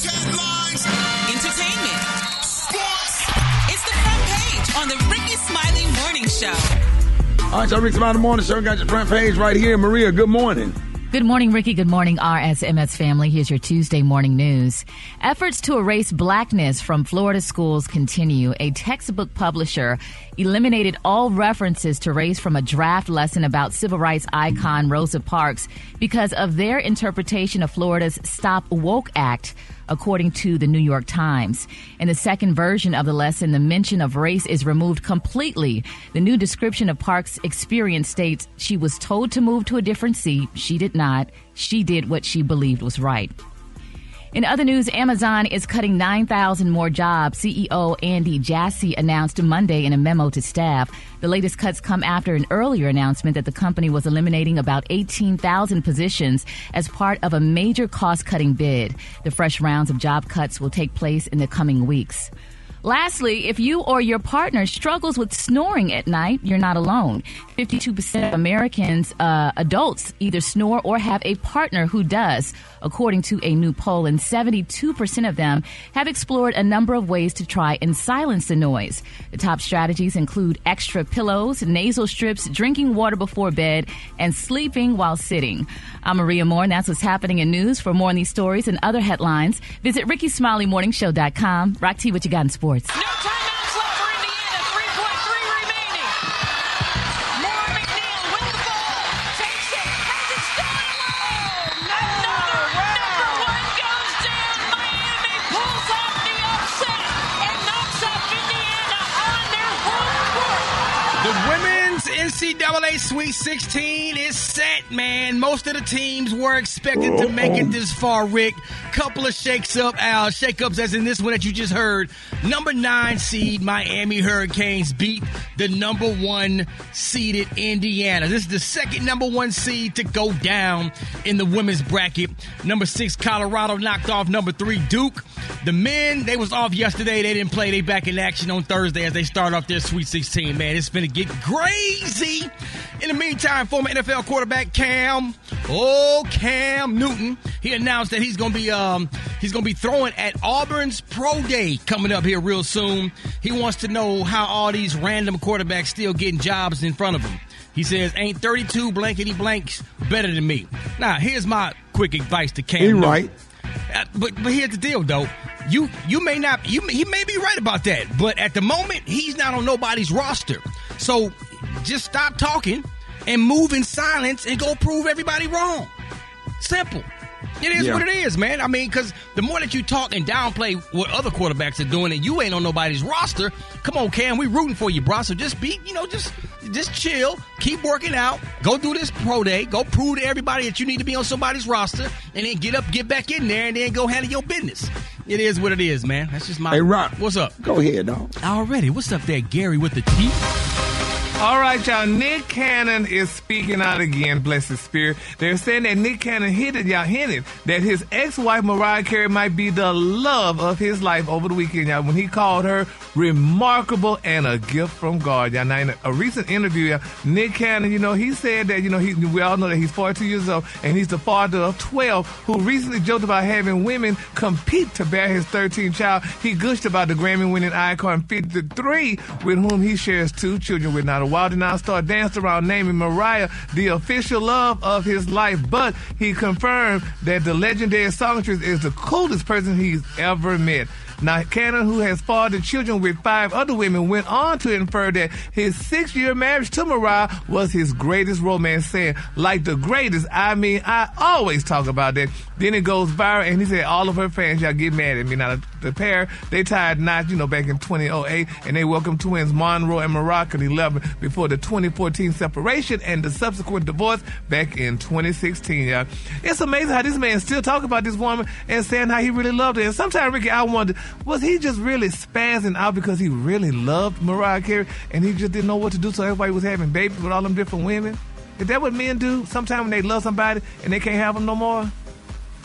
News headlines. Entertainment. Sports. It's the front page on the Rickey Smiley Morning Show. All right, so Rick Smiley Morning Show got your front page right here. Maria, good morning. Good morning, Rickey. Good morning, RSMS family. Here's your Tuesday morning news. Efforts to erase blackness from Florida schools continue. A textbook publisher eliminated all references to race from a draft lesson about civil rights icon Rosa Parks because of their interpretation of Florida's Stop Woke Act according to the New York Times. In the second version of the lesson, the mention of race is removed completely. The new description of Park's experience states she was told to move to a different seat. She did not. She did what she believed was right. In other news, Amazon is cutting 9,000 more jobs. CEO Andy Jassy announced Monday in a memo to staff. The latest cuts come after an earlier announcement that the company was eliminating about 18,000 positions as part of a major cost cutting bid. The fresh rounds of job cuts will take place in the coming weeks. Lastly, if you or your partner struggles with snoring at night, you're not alone. 52% of Americans, uh, adults, either snore or have a partner who does, according to a new poll, and 72% of them have explored a number of ways to try and silence the noise. The top strategies include extra pillows, nasal strips, drinking water before bed, and sleeping while sitting. I'm Maria Moore, and that's what's happening in news. For more on these stories and other headlines, visit RickeySmileyMorningShow.com. Rock T, what you got in sports? No timeouts left NCAA Sweet 16 is set, man. Most of the teams were expected to make it this far, Rick. Couple of shakes up, Al. Shake ups, as in this one that you just heard. Number nine seed Miami Hurricanes beat the number one seeded Indiana. This is the second number one seed to go down in the women's bracket. Number six Colorado knocked off number three Duke. The men, they was off yesterday. They didn't play. They back in action on Thursday as they start off their Sweet 16. Man, it's gonna get crazy. In the meantime, former NFL quarterback Cam, oh Cam Newton, he announced that he's gonna be um he's gonna be throwing at Auburn's Pro Day coming up here real soon. He wants to know how all these random quarterbacks still getting jobs in front of him. He says, "Ain't 32 blankety blanks better than me?" Now, here's my quick advice to Cam. He Newton. right. Uh, but but here's the deal though. You you may not you he may be right about that, but at the moment he's not on nobody's roster. So just stop talking and move in silence and go prove everybody wrong. Simple. It is Yeah. what it is, man. I mean, because the more that you talk and downplay what other quarterbacks are doing, and you ain't on nobody's roster. Come on, Cam, we rooting for you, bro. So just be, you know, just just chill, keep working out, go do this pro day, go prove to everybody that you need to be on somebody's roster, and then get up, get back in there, and then go handle your business. It is what it is, man. That's just my. Hey, Rock. What's up? Go ahead, dog. Already, what's up there, Gary with the T? All right, y'all. Nick Cannon is speaking out again. Bless his spirit. They're saying that Nick Cannon hinted, y'all hinted that his ex-wife Mariah Carey might be the love of his life over the weekend, y'all. When he called her remarkable and a gift from God, y'all. Now, in a, a recent interview, y'all, Nick Cannon, you know, he said that you know he, we all know that he's 42 years old and he's the father of 12 who recently joked about having women compete to bear his 13th child. He gushed about the Grammy-winning icon 53 with whom he shares two children with. Now, the Wild 'N Out star danced around naming Mariah the official love of his life, but he confirmed that the legendary songstress is the coolest person he's ever met. Now, Cannon, who has fathered children with five other women, went on to infer that his six year marriage to Mariah was his greatest romance, saying, like the greatest, I mean, I always talk about that. Then it goes viral, and he said, all of her fans, y'all get mad at me. Now, the, pair, they tied knots, you know, back in 2008, and they welcomed twins Monroe and Morocco in 11 before the 2014 separation and the subsequent divorce back in 2016, y'all. It's amazing how this man still talk about this woman and saying how he really loved her. And sometimes, Rickey, I wonder, was he just really spazzing out because he really loved Mariah Carey and he just didn't know what to do, so everybody was having babies with all them different women? Is that what men do sometimes when they love somebody and they can't have them no more?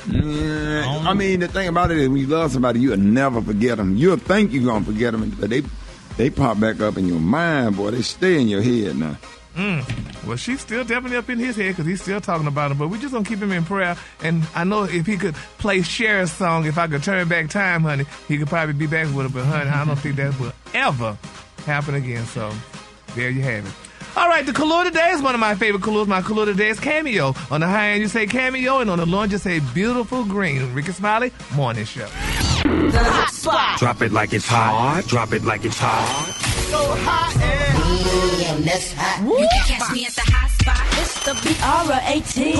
Yeah, um, I mean, the thing about it is, when you love somebody, you'll never forget them. You'll think you're gonna forget them, but they they pop back up in your mind, boy. They stay in your head now. Mm. Well, she's still definitely up in his head because he's still talking about him. But we're just gonna keep him in prayer. And I know if he could play Cher's song, "If I Could Turn Back Time," honey, he could probably be back with her. But honey, I don't think that will ever happen again. So there you have it. All right, the color today is one of my favorite colors. My color today is cameo. On the high end, you say cameo, and on the low end, you say beautiful green. Rickey Smiley, morning show. Drop it like it's hot. Drop it like it's hot. So hot. You can catch me at the hot spot. It's the B-R-A-T.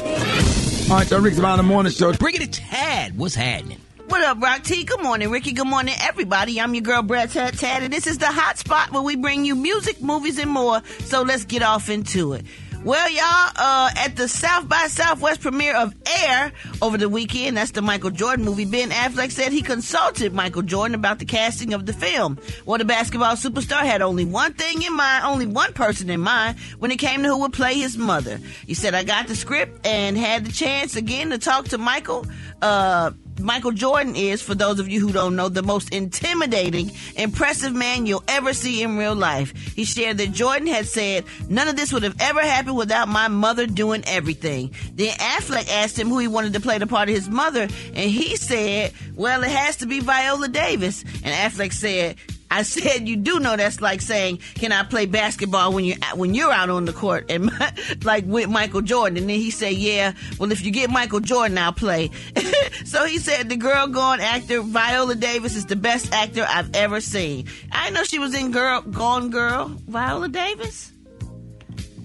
All right, y'all, Rick's about the morning show. Bring it to Tad. What's happening? What up, Rock T? Good morning, Rickey. Good morning, everybody. I'm your girl, Brat Tat Tat, and this is the hot spot where we bring you music, movies, and more. So let's get off into it. Well, y'all, uh, at the South by Southwest premiere of Air over the weekend, that's the Michael Jordan movie, Ben Affleck said he consulted Michael Jordan about the casting of the film. Well, the basketball superstar had only one thing in mind, only one person in mind when it came to who would play his mother. He said, I got the script and had the chance again to talk to Michael. Uh, Michael Jordan is, for those of you who don't know, the most intimidating, impressive man you'll ever see in real life. He shared that Jordan had said, None of this would have ever happened without my mother doing everything. Then Affleck asked him who he wanted to play the part of his mother, and he said, Well, it has to be Viola Davis. And Affleck said, I said you do know that's like saying, "Can I play basketball when you when you're out on the court?" And like with Michael Jordan, and then he said, "Yeah, well if you get Michael Jordan, I'll play." so he said the girl gone actor Viola Davis is the best actor I've ever seen. I know she was in Girl Gone Girl. Viola Davis.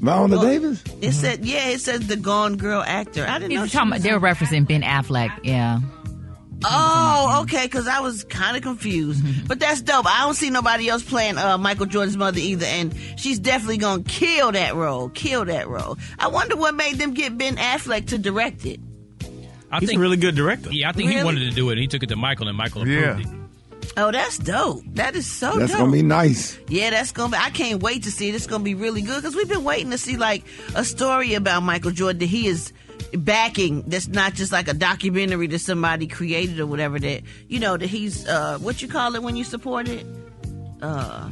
Viola Davis? It said, yeah, it says the Gone Girl actor. I didn't know. He's she talking was about, they in- were referencing Ben Affleck. Yeah. Oh, okay, because I was kind of confused. Mm-hmm. But that's dope. I don't see nobody else playing uh, Michael Jordan's mother either, and she's definitely gonna kill that role. Kill that role. I wonder what made them get Ben Affleck to direct it. I He's think a really good director. Yeah, I think Really? he wanted to do it. He took it to Michael, and Michael Yeah. approved it. Oh, that's dope. That is so That's dope. gonna be nice. Yeah, that's gonna be. I can't wait to see it. It's gonna be really good because we've been waiting to see like a story about Michael Jordan that he is backing. That's not just like a documentary that somebody created or whatever. That you know that he's uh what you call it when you support it. Uh,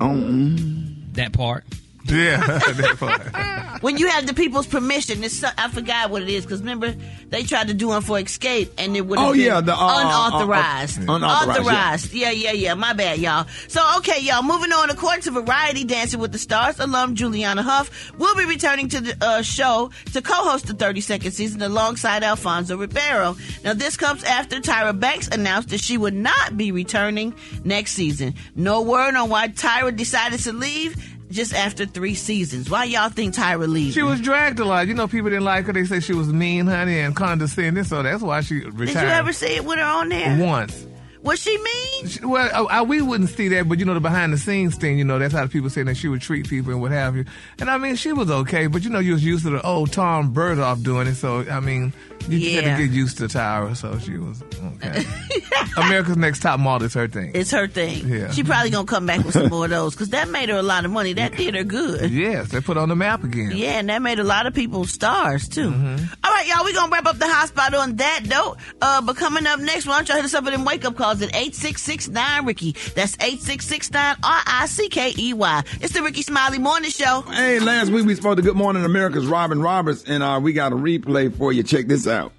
Um, That part. Yeah, that part. when you have the people's permission, it's so- I forgot what it is because remember they tried to do one for Escape and it would have Oh, been yeah, the, uh, unauthorized. uh, uh, unauthorized, Authorized. Yeah. yeah, yeah, My bad, y'all. So okay, y'all. Moving on. According to Variety, Dancing with the Stars alum Julianne Hough will be returning to the uh, show to co-host the 32nd season alongside Alfonso Ribeiro. Now this comes after Tyra Banks announced that she would not be returning next season. No word on why Tyra decided to leave. Just after three seasons, why y'all think Tyra leaving? She was dragged a lot. You know, people didn't like her. They say she was mean, honey, and condescending. So that's why she retired. Did you ever see it with her on there? Once. Was she mean? She- Well, I, I, we wouldn't see that, but you know, the behind the scenes thing, you know, that's how the people say that she would treat people and what have you. And I mean, she was okay, but you know, you was used to the old Tom Bergeron doing it, so I mean, you just Yeah. had to get used to Tyra, so she was okay. America's Next Top Model is her thing. It's her thing. Yeah. She probably gonna come back with some more of those because that made her a lot of money. That did her good. yes, they put on the map again. Yeah, and that made a lot of people stars too. Mm-hmm. All right, y'all, we gonna wrap up the hot spot on that note. Uh, but coming up next, why don't y'all hit us up with them wake up calls at eight six six nine Rickey. That's eight six six nine R I C K E Y. It's the Rickey Smiley Morning Show. Hey, last week we spoke to Good Morning America's Robin Roberts, and uh, we got a replay for you. Check this out.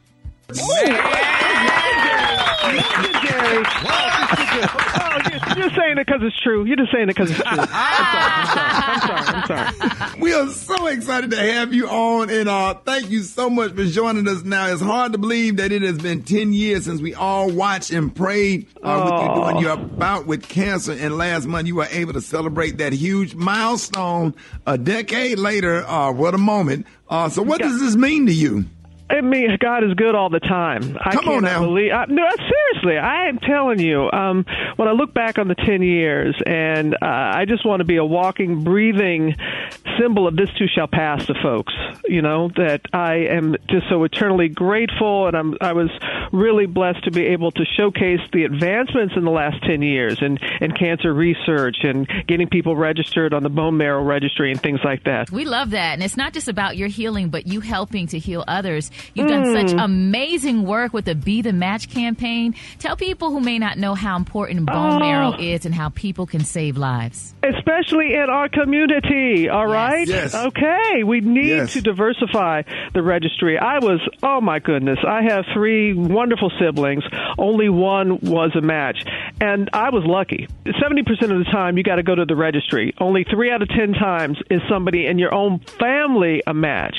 Oh, you're, you're saying it because it's true. You're just saying it because it's true. I'm sorry. I'm sorry. I'm sorry. I'm sorry. We are so excited to have you on, and uh, thank you so much for joining us. Now, it's hard to believe that it has been 10 years since we all watched and prayed uh, with you Oh. doing your bout with cancer, and last month you were able to celebrate that huge milestone a decade later. Uh, what a moment. Uh, so, what does this mean to you? I mean, God is good all the time. I Come on now. Believe, I, no, seriously, I am telling you. Um, when I look back on the ten years, and uh, I just want to be a walking, breathing symbol of this too shall pass to folks. You know that I am just so eternally grateful, and I'm I was really blessed to be able to showcase the advancements in the last 10 years in, in cancer research and getting people registered on the bone marrow registry and things like that. We love that. And it's not just about your healing, but you helping to heal others. You've done such hmm. amazing work with the Be the Match campaign. Tell people who may not know how important bone Oh. marrow is and how people can save lives. Especially in our community, all right? Yes. Okay, we need Yes. to diversify the registry. I was, oh my goodness, I have three wonderful siblings. Only one was a match. And I was lucky. 70% of the time, you got to go to the registry. Only three out of 10 times is somebody in your own family a match.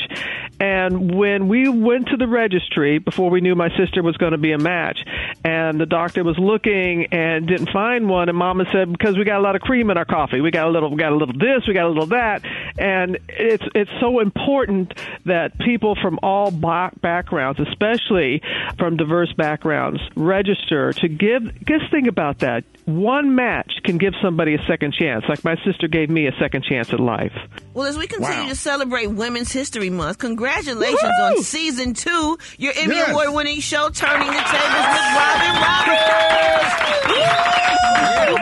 And when we went to the registry before we knew my sister was going to be a match, and the doctor was looking and didn't find one, and Mama said because we got a lot of cream in our coffee, we got a little, we got a little this, we got a little that, and it's it's so important that people from all backgrounds, especially from diverse backgrounds, register to give. Just think about that. One match can give somebody a second chance, like my sister gave me a second chance at life. Well, as we continue Wow. to celebrate Women's History Month, congratulations Woohoo! on season two, your Emmy Yes. Award winning show, Turning the Tables with Robin Roberts.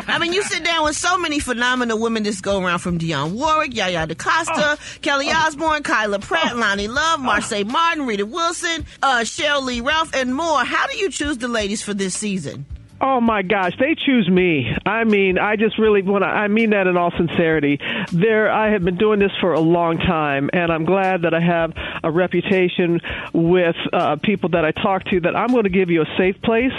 I mean, you sit down with so many phenomenal women this go around from Dionne Warwick, Yaya DaCosta, Kelly Osbourne, Kyla Pratt, Loni Love, Marsai Martin, Rita Wilson, uh, Sheryl Lee Ralph, and more. How do you choose the ladies for this season? Oh my gosh, they choose me. I mean, I just really want to, I mean that in all sincerity. There, I have been doing this for a long time, and I'm glad that I have a reputation with uh, people that I talk to that I'm going to give you a safe place.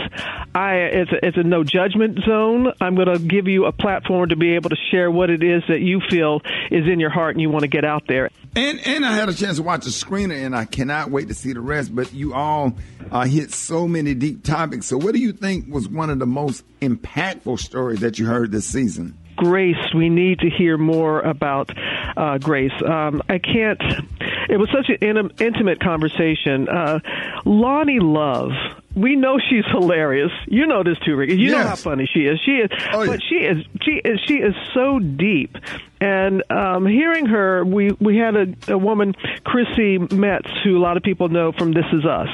I, it's a, it's a no judgment zone. I'm going to give you a platform to be able to share what it is that you feel is in your heart and you want to get out there. And and I had a chance to watch the screener, and I cannot wait to see the rest. But you all uh, hit so many deep topics. So, what do you think was one of the most impactful stories that you heard this season? Grace, we need to hear more about uh, Grace. Um, I can't. It was such an intim- intimate conversation. Uh, Loni Love. We know she's hilarious. You know this too, Rickey. You know how funny she is. She is, Oh, yeah. but she is. She is. She is so deep. And um, hearing her, we we had a, a woman, Chrissy Metz, who a lot of people know from This Is Us,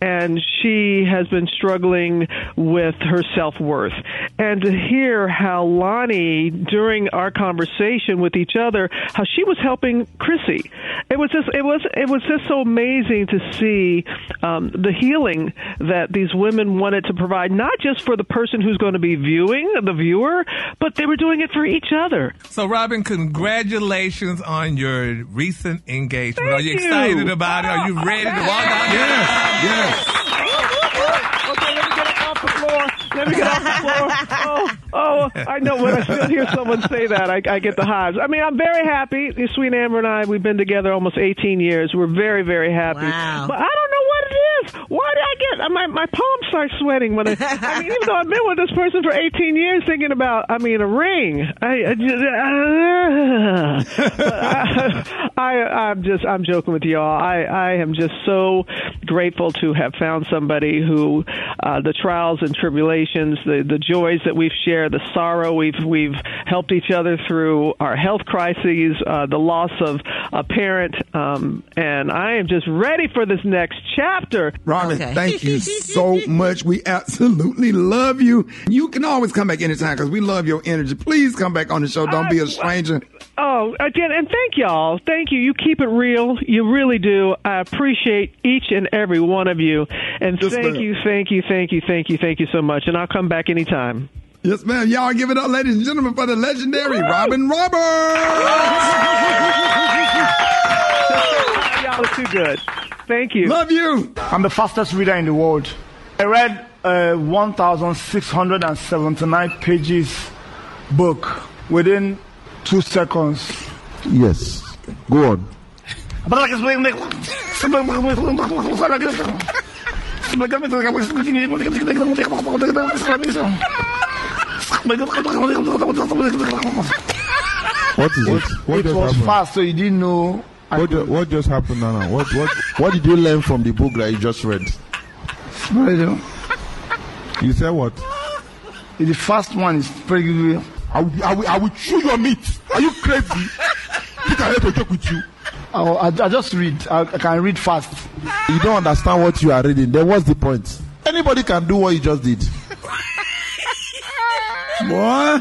and she has been struggling with her self worth. And to hear how Loni, during our conversation with each other, how she was helping Chrissy, it was just it was it was just so amazing to see um, the healing that these women wanted to provide, not just for the person who's going to be viewing the viewer, but they were doing it for each other. So, Robin, congratulations on your recent engagement. Thank Are you you. excited about it? Are you ready to walk out there? Yes. Okay, let me get off the floor. Let me get off the floor. Oh, oh, I know when I still hear someone say that, I, I get the hives. I mean, I'm very happy. Sweet Amber and I, we've been together almost 18 years. We're very, very happy. Wow. But I don't know what it is. I get my my palms start sweating when I? I mean, even though I've been with this person for 18 years, thinking about, I mean, a ring. I, I just, But I, I, I'm just, I'm joking with y'all. I, I am just so grateful to have found somebody who, uh, the trials and tribulations, the the joys that we've shared, the sorrow we've we've helped each other through, our health crises, uh, the loss of a parent, um, and I am just ready for this next chapter. Robin, Okay. thank you so much. We absolutely love you. You can always come back anytime because we love your energy. Please come back on the show. Don't be a stranger. Oh, again, and thank y'all. Thank you. You keep it real. You really do. I appreciate each and every one of you. And Yes, thank ma'am. you, thank you, thank you, thank you, thank you so much. And I'll come back anytime. Yes, ma'am. Y'all give it up, ladies and gentlemen, for the legendary Robin Roberts. Y'all are too good. Thank you. love you. I'm the fastest reader in the world. I read uh, a 1,679 pages book within two seconds. Yes. Go on. What is it? What it was fast, so you didn't know. What, ju- what just happened now? now? What, what, what did you learn from the book that you just read? You said what? The first one is pretty good. I will, I will, I will chew your meat. Are you crazy? Think I have to talk with you. I, I, I just read. I, I can read fast. You don't understand what you are reading. Then what's the point? Any Anybody can do what you just did. Boy.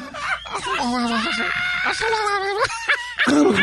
Hold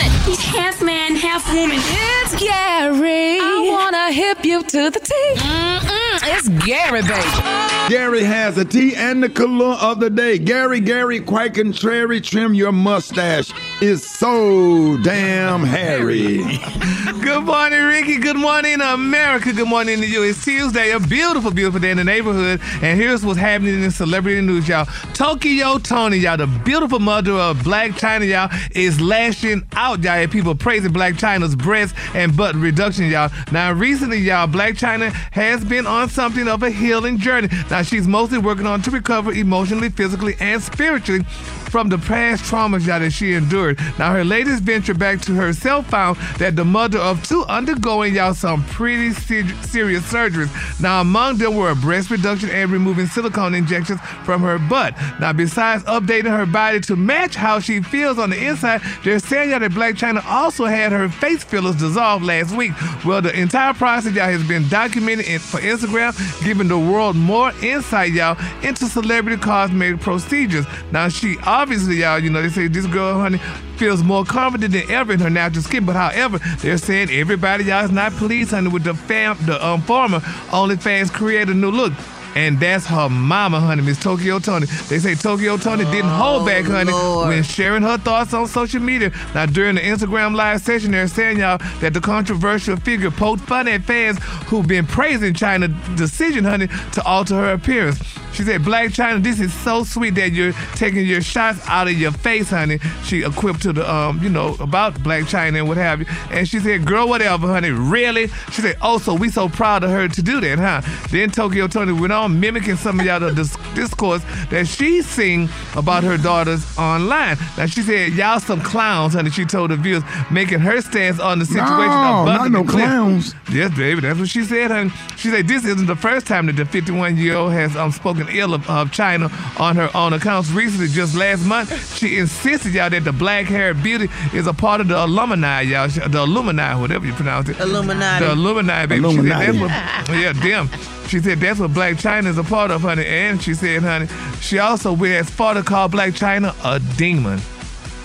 it. He's half man, half woman. It's Gary. I wanna hip you to the T. Mm-mm, it's Gary, baby. Gary has a tea and the color of the day. Gary, Gary, quite contrary, trim your mustache. It's so damn hairy. Good morning, Rickey. Good morning, America. Good morning to you. It's Tuesday, a beautiful, beautiful day in the neighborhood. And here's what's happening in celebrity news, y'all. Tokyo Tony, y'all, the beautiful mother of Blac Chyna, y'all, is lashing out, y'all, at people praising Blac Chyna's breast and butt reduction, y'all. Now, recently, y'all, Blac Chyna has been on something of a healing journey. Now, she's mostly working on to recover emotionally, physically, and spiritually from the past traumas y'all, that she endured. Now, her latest venture back to herself found that the mother of two undergoing y'all some pretty ser- serious surgeries. Now, among them were a breast reduction and removing silicone injections from her butt. Now, besides updating her body to match how she feels on the inside, they're saying that Blac Chyna also had her face fillers dissolved last week. Well, the entire process y'all has been documented in, for Instagram, giving the world more insight y'all into celebrity cosmetic procedures. Now, she obviously y'all, you know, they say this girl, honey, feels more confident than ever in her natural skin. But however, they're saying everybody y'all is not pleased, honey, with the fam, the um, former OnlyFans create a new look. And that's her mama, honey, Miss Tokyo Tony. They say Tokyo Tony didn't hold back, honey, when sharing her thoughts on social media. Now, during the Instagram live session, they're saying, y'all, that the controversial figure poked fun at fans who've been praising Chyna's decision, honey, to alter her appearance. She said, Blac Chyna, this is so sweet that you're taking your shots out of your face, honey. She equipped to the, um, you know, about Blac Chyna and what have you. And she said, girl, whatever, honey, really? She said, oh, so we so proud of her to do that, huh? Then Tokyo Tony went on mimicking some of y'all the dis- discourse that she sing about her daughters online. Now, she said, y'all some clowns, honey, she told the viewers, making her stance on the situation. No, not no clowns. Yes, baby, that's what she said, honey. She said this isn't the first time that the 51 year old has um, spoken ill of, of Chyna on her own accounts. Recently, just last month, she insisted, y'all, that the black haired beauty is a part of the alumni, y'all. The alumni, whatever you pronounce it. Illuminati. The alumni, baby. Illuminati. She said that's what, yeah, damn. She said that's what Blac Chyna is a part of, honey. And she said, honey, she also went as far to call Blac Chyna a demon.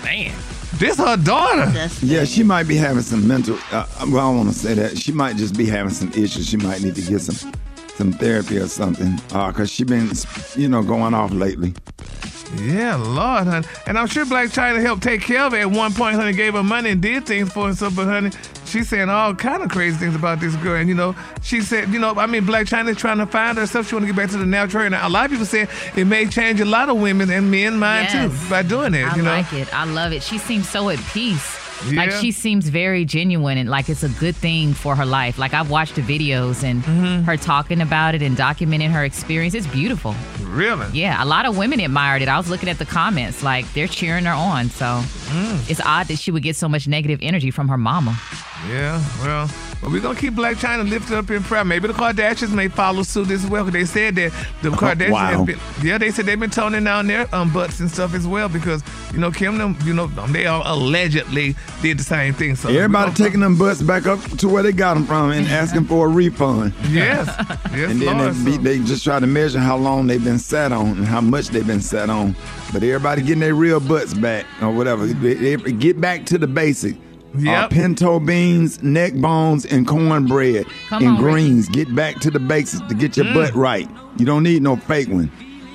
Man. This her daughter. Yeah, she might be having some mental. Uh, well, I don't want to say that. She might just be having some issues. She might need to get some some therapy or something. Uh, cause she been, you know, going off lately. Yeah, Lord, honey. And I'm sure Blac Chyna helped take care of her at one point, honey, gave her money and did things for her. So, but honey, she's saying all kind of crazy things about this girl. And, you know, she said, you know, I mean, Blac Chyna is trying to find herself. She want to get back to the natural. And a lot of people say it may change a lot of women and men mind Yes. too by doing it, I you know. like it. I love it. She seems so at peace. Like she seems very genuine and like it's a good thing for her life. Like I've watched the videos and Mm-hmm. her talking about it and documenting her experience. It's beautiful. Really? Yeah, a lot of women admired it. I was looking at the comments, like they're cheering her on. So Mm. it's odd that she would get so much negative energy from her mama. Yeah, well, but we're gonna keep Blac Chyna lifted up in prayer. Maybe the Kardashians may follow suit as well. They said that the Kardashians wow. been, yeah, they said they've been toning down their um, butts and stuff as well because you know Kim them, you know, um, they all allegedly did the same thing. So Everybody taking them butts back up to where they got them from and asking for a refund. Yes, yes, And then Lord, they, be, so- they just try to measure how long they've been sat on and how much they've been sat on. But everybody getting their real butts back or whatever. They- they- Get back to the basic. Uh, pinto beans, neck bones, and cornbread Come and on, Rickey. greens. Get back to the basics to get your butt right. You don't need no fake one.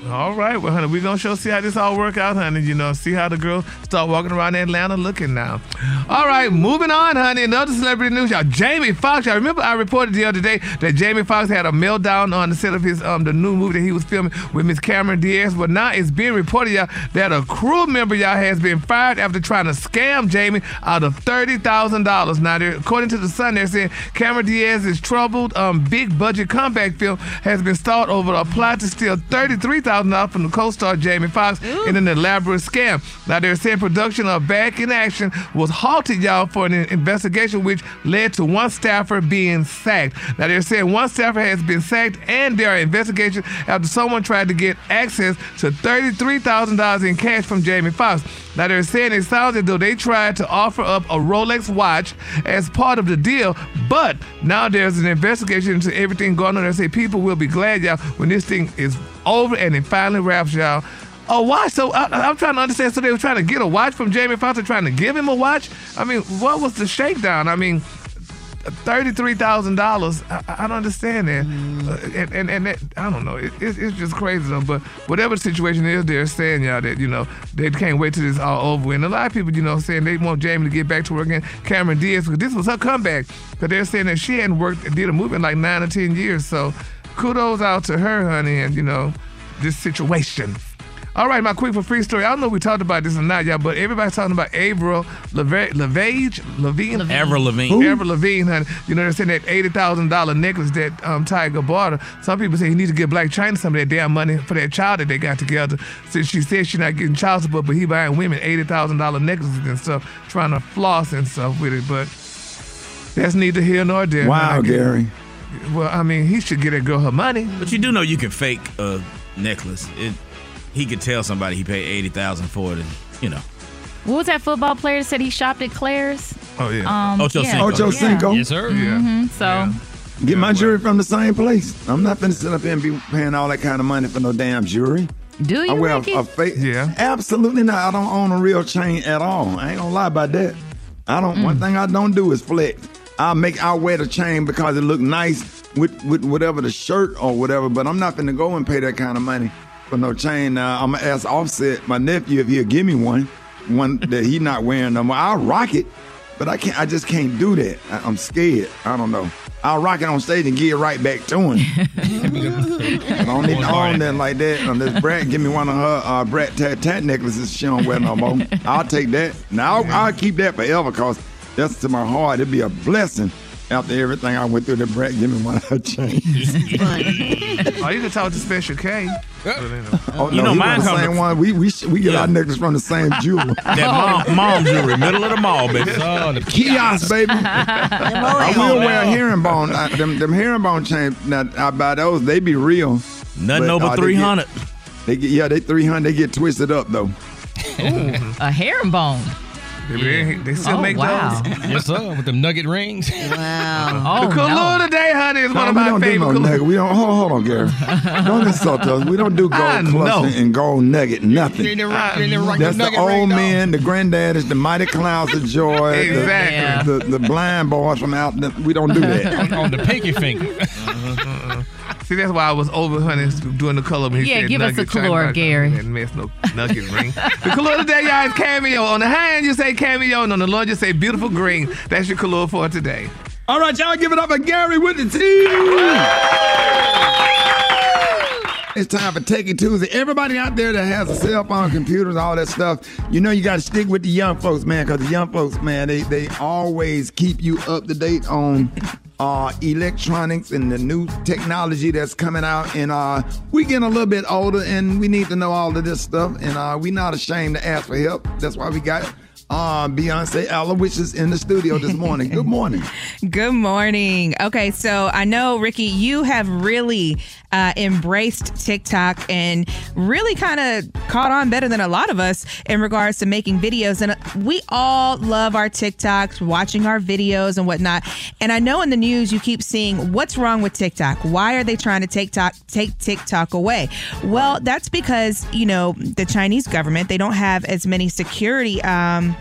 All right, well, honey, we're gonna show see how this all work out, honey. You know, see how the girls start walking around Atlanta looking now. All right, moving on, honey. Another celebrity news, y'all. Jamie Foxx. Y'all remember I reported the other day that Jamie Foxx had a meltdown on the set of his um the new movie that he was filming with Miss Cameron Diaz. But now it's being reported, y'all, that a crew member, y'all, has been fired after trying to scam Jamie out of thirty thousand dollars. Now, according to the Sun, they're saying Cameron Diaz's troubled um big budget comeback film has been stalled over a plot to steal thirty three thousand $30,000 from the co-star Jamie Foxx in an elaborate scam. Now, they're saying production of Back in Action was halted, y'all, for an investigation which led to one staffer being sacked. Now, they're saying one staffer has been sacked and there are investigations after someone tried to get access to $33,000 in cash from Jamie Foxx. Now, they're saying it sounds as though they tried to offer up a Rolex watch as part of the deal, but now there's an investigation into everything going on. They say people will be glad, y'all, when this thing is over and it finally wraps, y'all. A watch? So I, I'm trying to understand. So they were trying to get a watch from Jamie Foxx, trying to give him a watch. I mean, what was the shakedown? I mean, thirty-three thousand dollars. I, I don't understand that, Uh, and and, and that, I don't know. It, it's, it's just crazy though. But whatever the situation is, they're saying y'all that you know they can't wait till this all over. And a lot of people, you know, saying they want Jamie to get back to work again. Cameron Diaz, because this was her comeback. But they're saying that she hadn't worked, did a movie in like nine or ten years. So kudos out to her, honey, and you know this situation. All right, my quick for free story. I don't know if we talked about this or not, y'all, but everybody's talking about Avril Leve- Lavage, Levine, Avril Lavigne. Who? Avril Lavigne, honey. You know they're saying that eighty thousand dollar necklace that um, Tyga bought her. Some people say he needs to give Blac Chyna some of that damn money for that child that they got together. Since she said she's not getting child support, but he buying women eighty thousand dollar necklaces and stuff, trying to floss and stuff with it. But that's neither here nor there. Wow, honey. Gary. Well, I mean, he should get that girl her money. But you do know you can fake a necklace. It, he could tell somebody he paid eighty thousand for it, and you know. What was that football player that said he shopped at Claire's? Oh yeah. Um, Ocho yeah. Cinco. Ocho Cinco. Yes, sir. Yeah. hmm So Get my jewelry from the same place. I'm not finna sit up here and be paying all that kind of money for no damn jewelry. do I you, wear Rickey? a, a fake. Yeah. Absolutely not. I don't own a real chain at all. I ain't gonna lie about that. I don't. Mm. One thing I don't do is flex. I'll make. I'll wear the chain because it look nice with with whatever the shirt or whatever. But I'm not finna go and pay that kind of money for no chain. Uh, I'm gonna ask Offset, my nephew, if he'll give me one, one that he not wearing no more. I'll rock it, but I can't. I just can't do that. I, I'm scared. I don't know. I'll rock it on stage and give it right back to him. I don't need to own nothing like that. Unless Brat give me one of her uh, Brat Tat Tat necklaces she don't wear no more. I'll take that. Now I'll, I'll keep that forever because that's to my heart. It'd be a blessing after everything I went through. to Brat give me one of her chains. Oh, you can talk to Special K. But, you know. Oh, You no, know mine want the same to- one. We we sh- we get Yeah. our necklace from the same jeweler. That mom, mom jewelry, middle of the mall, baby. Oh, the Kiosk, baby. I will wear a herringbone. Uh, them them herringbone chains. Now I buy those. They be real. Nothing But, over uh, they get- three hundred. They get yeah. They three hundred. They get twisted up though. Ooh, a herringbone. They, they- they still Oh, make wow. those. yes, sir. With them nugget rings. Wow. Oh, the Kahlua no. today, honey, is one No, of we my don't do favorite no nugget. We don't. Hold, hold on, Gary. don't insult us. We don't do gold know. cluster and gold nugget. Nothing. You didn't rock- you didn't rock That's the nugget old ring, dog. man, the granddad is the mighty clouds of joy. the- Exactly. The, the, blind boys from out. The, we don't do that. on, on the pinky finger. See, that's why I was over honey doing the color. when he Yeah, said give us nugget, a trying to Kahlua, rock Gary. something And mess no nugget ring. The Kahlua today, y'all, is cameo. On the hand, you say cameo, and on the lunge, you say beautiful green. That's your color for today. All right, y'all, give it up for Gary with the T. It's time for Techie Tuesday. Everybody out there that has a cell phone, computers, all that stuff, you know you got to stick with the young folks, man, because the young folks, man, they, they always keep you up to date on uh, electronics and the new technology that's coming out. And uh, we getting a little bit older, and we need to know all of this stuff. And uh, we not ashamed to ask for help. That's why we got uh, Beyonce is in the studio this morning. Good morning. Good morning. Okay, so I know, Rickey, you have really uh, embraced TikTok and really kind of caught on better than a lot of us in regards to making videos. And we all love our TikToks, watching our videos and whatnot. And I know in the news you keep seeing what's wrong with TikTok. Why are they trying to take, talk, take TikTok away? Well, that's because, you know, the Chinese government, they don't have as many security. Um,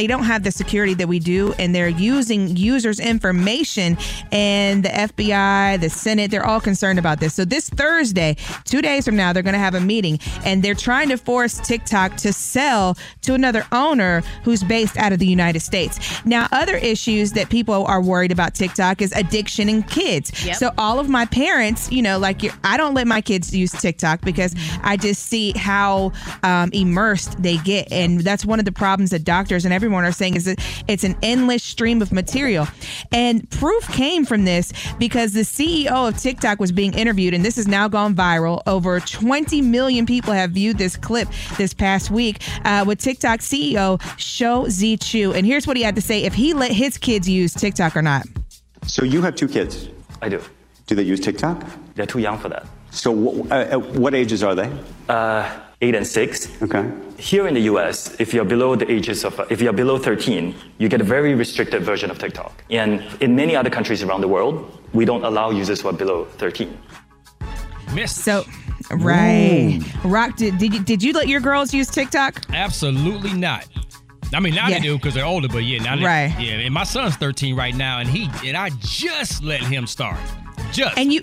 they don't have the security that we do and they're using users information and the FBI, the Senate, they're all concerned about this. So this Thursday, 2 days from now, they're going to have a meeting and they're trying to force TikTok to sell to another owner who's based out of the United States. Now, other issues that people are worried about TikTok is addiction in kids. Yep. So all of my parents, you know, like I don't let my kids use TikTok because I just see how um, immersed they get, and that's one of the problems that doctors and everyone everyone are saying is that it's an endless stream of material. And proof came from this because the CEO of TikTok was being interviewed, and this has now gone viral. Over 20 million people have viewed this clip this past week uh, with TikTok CEO Shou Zi Chew. And here's what he had to say if he let his kids use TikTok or not. So you have two kids. I do. Do they use TikTok? They're too young for that. So wh- uh, at what ages are they? Uh, eight and six. Okay. Here in the U.S., if you're below the ages of, if you're below 13, you get a very restricted version of TikTok. And in many other countries around the world, we don't allow users who are below 13. So, right. Rock, did, did, you, did you let your girls use TikTok? Absolutely not. I mean, now Yeah. they do because they're older, but yeah, now they, Right. Yeah, and my son's 13 right now, and he and I just let him start. Just. And you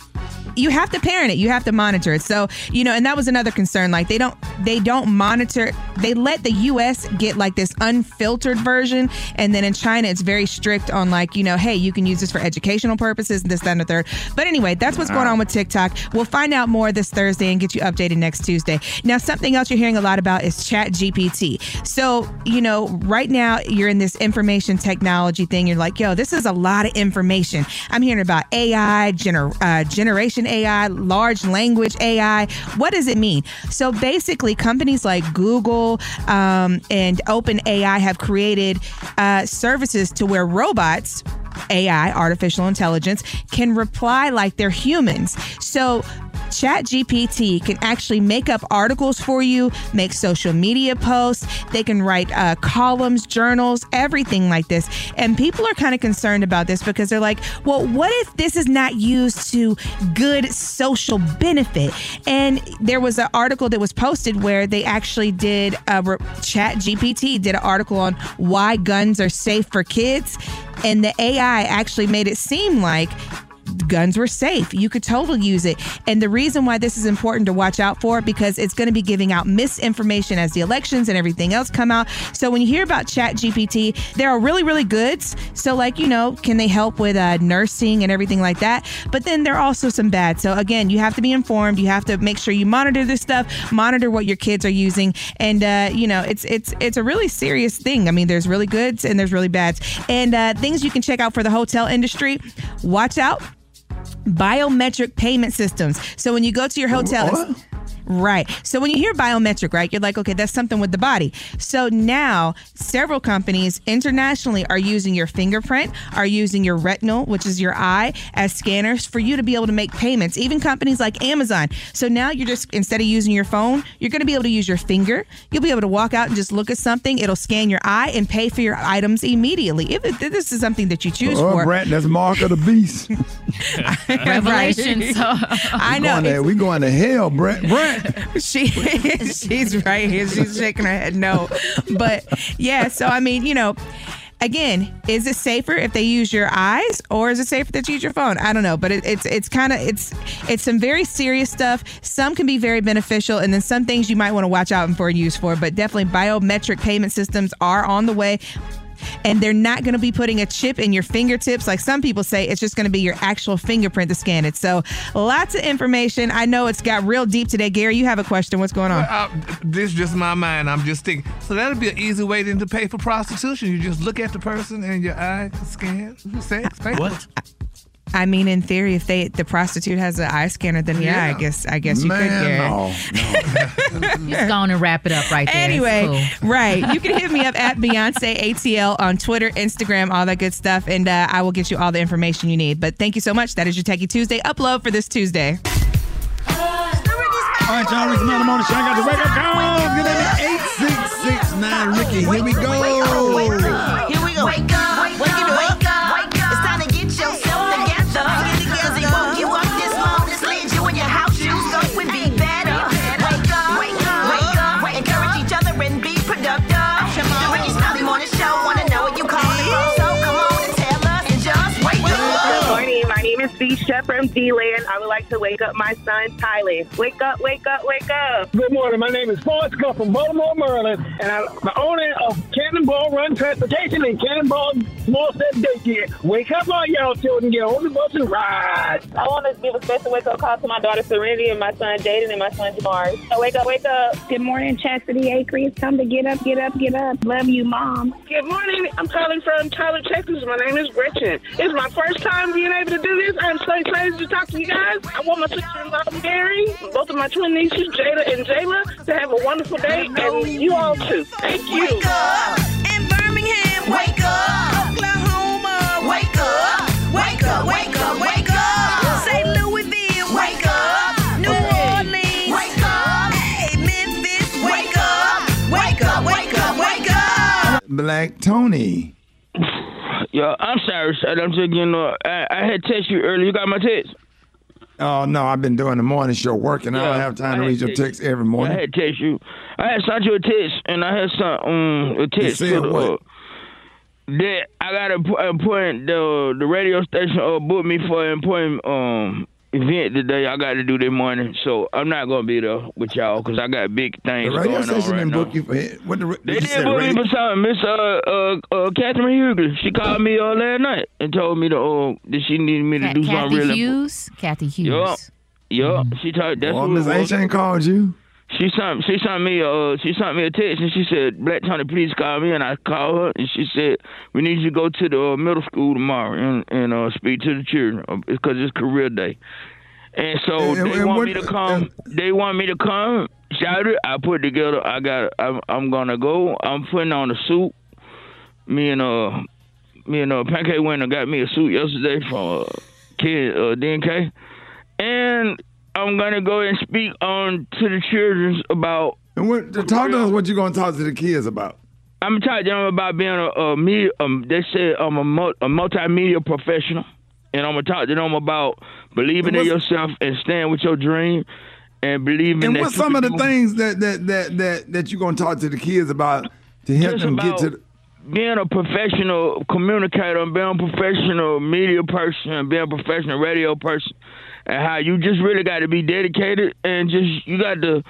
you have to parent it. You have to monitor it. So you know and that was another concern. Like they don't they don't monitor they let the us get like this unfiltered version. And then in china it's very strict on like you know hey you can use this for educational purposes this that and the third. But anyway that's what's going on with tiktok. We'll find out more this thursday and get you updated next tuesday. Now something else you're hearing a lot about is chat gpt so you know right now you're in this information technology thing. You're like yo this is a lot of information. I'm hearing about ai gener- uh, generation ai large language ai what does it mean so basically companies like google um, and openai have created uh, services to where robots AI, artificial intelligence, can reply like they're humans. So ChatGPT can actually make up articles for you, make social media posts. They can write uh, columns, journals, everything like this. And people are kind of concerned about this because they're like, well, what if this is not used to good social benefit? And there was an article that was posted where they actually did a re- ChatGPT did an article on why guns are safe for kids, and the AI actually made it seem like guns were safe. You could totally use it. And the reason why this is important to watch out for because it's going to be giving out misinformation as the elections and everything else come out. So when you hear about Chat GPT, there are really, really goods. So like, you know, can they help with uh, nursing and everything like that? But then there are also some bad. So again, you have to be informed. You have to make sure you monitor this stuff, monitor what your kids are using. And, uh, you know, it's, it's, it's a really serious thing. I mean, there's really goods and there's really bads. And uh, things you can check out for the hotel industry. Watch out biometric payment systems. So when you go to your hotel, Right. So when you hear biometric, right, you're like, okay, that's something with the body. So now several companies internationally are using your fingerprint, are using your retinal, which is your eye, as scanners for you to be able to make payments. Even companies like Amazon. So now you're just, instead of using your phone, you're going to be able to use your finger. You'll be able to walk out and just look at something. It'll scan your eye and pay for your items immediately. If it- this is something that you choose Oh, for. Brett, that's mark of the beast. Revelation, Right. so- I know. Going to, we going to hell, Brett. Brett. she she's right here. She's shaking her head no. But yeah, so I mean, you know, again, is it safer if they use your eyes or is it safer that you use your phone? I don't know, but it, it's it's kind of it's it's some very serious stuff. Some can be very beneficial, and then some things you might want to watch out for and use for. But definitely, biometric payment systems are on the way. And they're not going to be putting a chip in your fingertips like some people say. It's just going to be your actual fingerprint to scan it. So, lots of information. I know it's got real deep today. Gary, you have a question. What's going on? Uh, this is just my mind. I'm just thinking. So that'll be an easy way then to pay for prostitution. You just look at the person and your eye scan sex. Pay what? I mean, in theory, if they the prostitute has an eye scanner, then yeah, I guess I guess you could. Man, Gary. no, Just go on and wrap it up right there. Anyway, cool. right. You can hit me up at Beyonce ATL on Twitter, Instagram, all that good stuff, and uh, I will get you all the information you need. But thank you so much. That is your Techie Tuesday upload for this Tuesday. All right, y'all, Rickey Mountain Morning Show. I got the wake up call. Get in 8669 Ricky. Here we go. Here we go. Wake up, B. Chef from D-Land. I would like to wake up my son, Tyler. Wake up, wake up, wake up. Good morning. My name is Forrest Cup from Baltimore, Maryland, and I'm the owner of Cannonball Run Transportation and Cannonball Small Set Daycare. Wake up, all y'all children, get on the bus and ride. I want to give a special wake up call to my daughter Serenity and my son Jaden and my son Jamari. So wake up, wake up. Good morning, Chastity Acre. It's time to get up, get up, get up. Love you, Mom. Good morning. I'm calling from Tyler, Texas. My name is Gretchen. It's my first time being able to do this. I'm so excited to talk to you guys. I want my sister-in-law, Mary, both of my twin nieces, Jada and Jayla, to have a wonderful day, and you all too. Thank you. Wake up in Birmingham. Wake up, Oklahoma. Wake up, wake up, wake up, wake up. St. Louisville. Wake up, New Orleans. Wake up, hey Memphis. Wake up, wake up, wake up, wake up. Black Tony. Yo, I'm sorry, son. I'm just getting. Uh, I, I had text you earlier. You got my text? Oh no, I've been doing the morning show working. I don't have time to read your text every morning. I had text you. I had sent you a text, and I had sent um a text said to the, what? uh, that I got a appoint the the radio station uh booked me for an appointment um event today. I got to do this morning, so I'm not gonna be there with y'all because I got big things The radio going on right didn't now. book you for. What the? They you did book me for something. Miss uh uh uh Catherine Hughley. She called me uh last night and told me to uh that she needed me to Ca- do Kathy something really. Hughes. Kathy Hughes. Yup. Yup. She told that's Boy, who Miss was. H ain't called you. She sent she sent me uh she sent me a text and she said Black Tony please call me and I called her and she said we need you to go to the uh, middle school tomorrow and and uh, speak to the children because it's career day. And so And- they and want what- me to come. They want me to come. Shout it. I put together. I got. I'm, I'm gonna go. I'm putting on a suit. Me and uh, me and uh, Pancake Winter got me a suit yesterday from uh, Kid uh, DNK, and I'm gonna go and speak on to the children about. And what? Talk to us. What you gonna talk to the kids about? I'm talking to talk to them about being a, a media. Um, they said I'm a, a multimedia professional, and I'm gonna talk to them about believing in yourself and staying with your dream, and believing. And that what's some of the things that that that that that you gonna talk to the kids about to help them get to? The, being a professional communicator, being a professional media person, being a professional radio person, and how you just really got to be dedicated and just you got to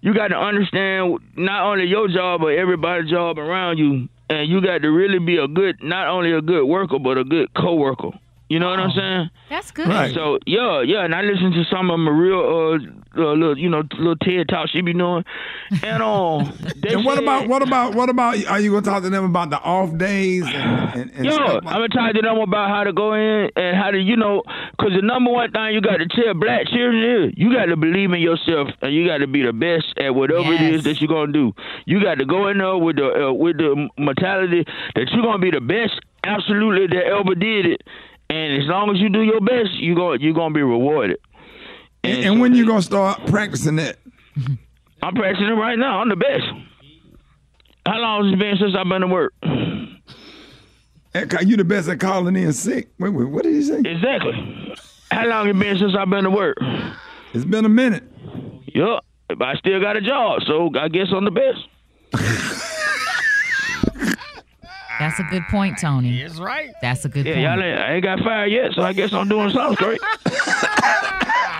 you got to understand not only your job but everybody's job around you, and you got to really be a good not only a good worker but a good coworker. You know what I'm saying? That's good. Right. So yeah, yeah, and I listen to some of my real uh, uh little you know little TED talk she be doing, and um. they and what said- about what about what about? Are you gonna talk to them about the off days and, and, and Yo, stuff I'm gonna talk to them about how to go in and how to, you know, because the number one thing you got to tell black children is you got to believe in yourself and you got to be the best at whatever it is that you're gonna do. You got to go in there with the uh, with the mentality that you're gonna be the best, absolutely that ever did it. And as long as you do your best, you go you're gonna be rewarded. And, and when you gonna start practicing that? I'm practicing it right now. I'm the best. How long has it been since I've been to work? You the best at calling in sick. Wait, wait, what did he say? Exactly. How long it been since I've been to work? It's been a minute. Yup. But I still got a job, so I guess I'm the best. That's a good point, Tony. That's right. That's a good Yeah, point. y'all ain't, I ain't got fired yet, so I guess I'm doing something straight.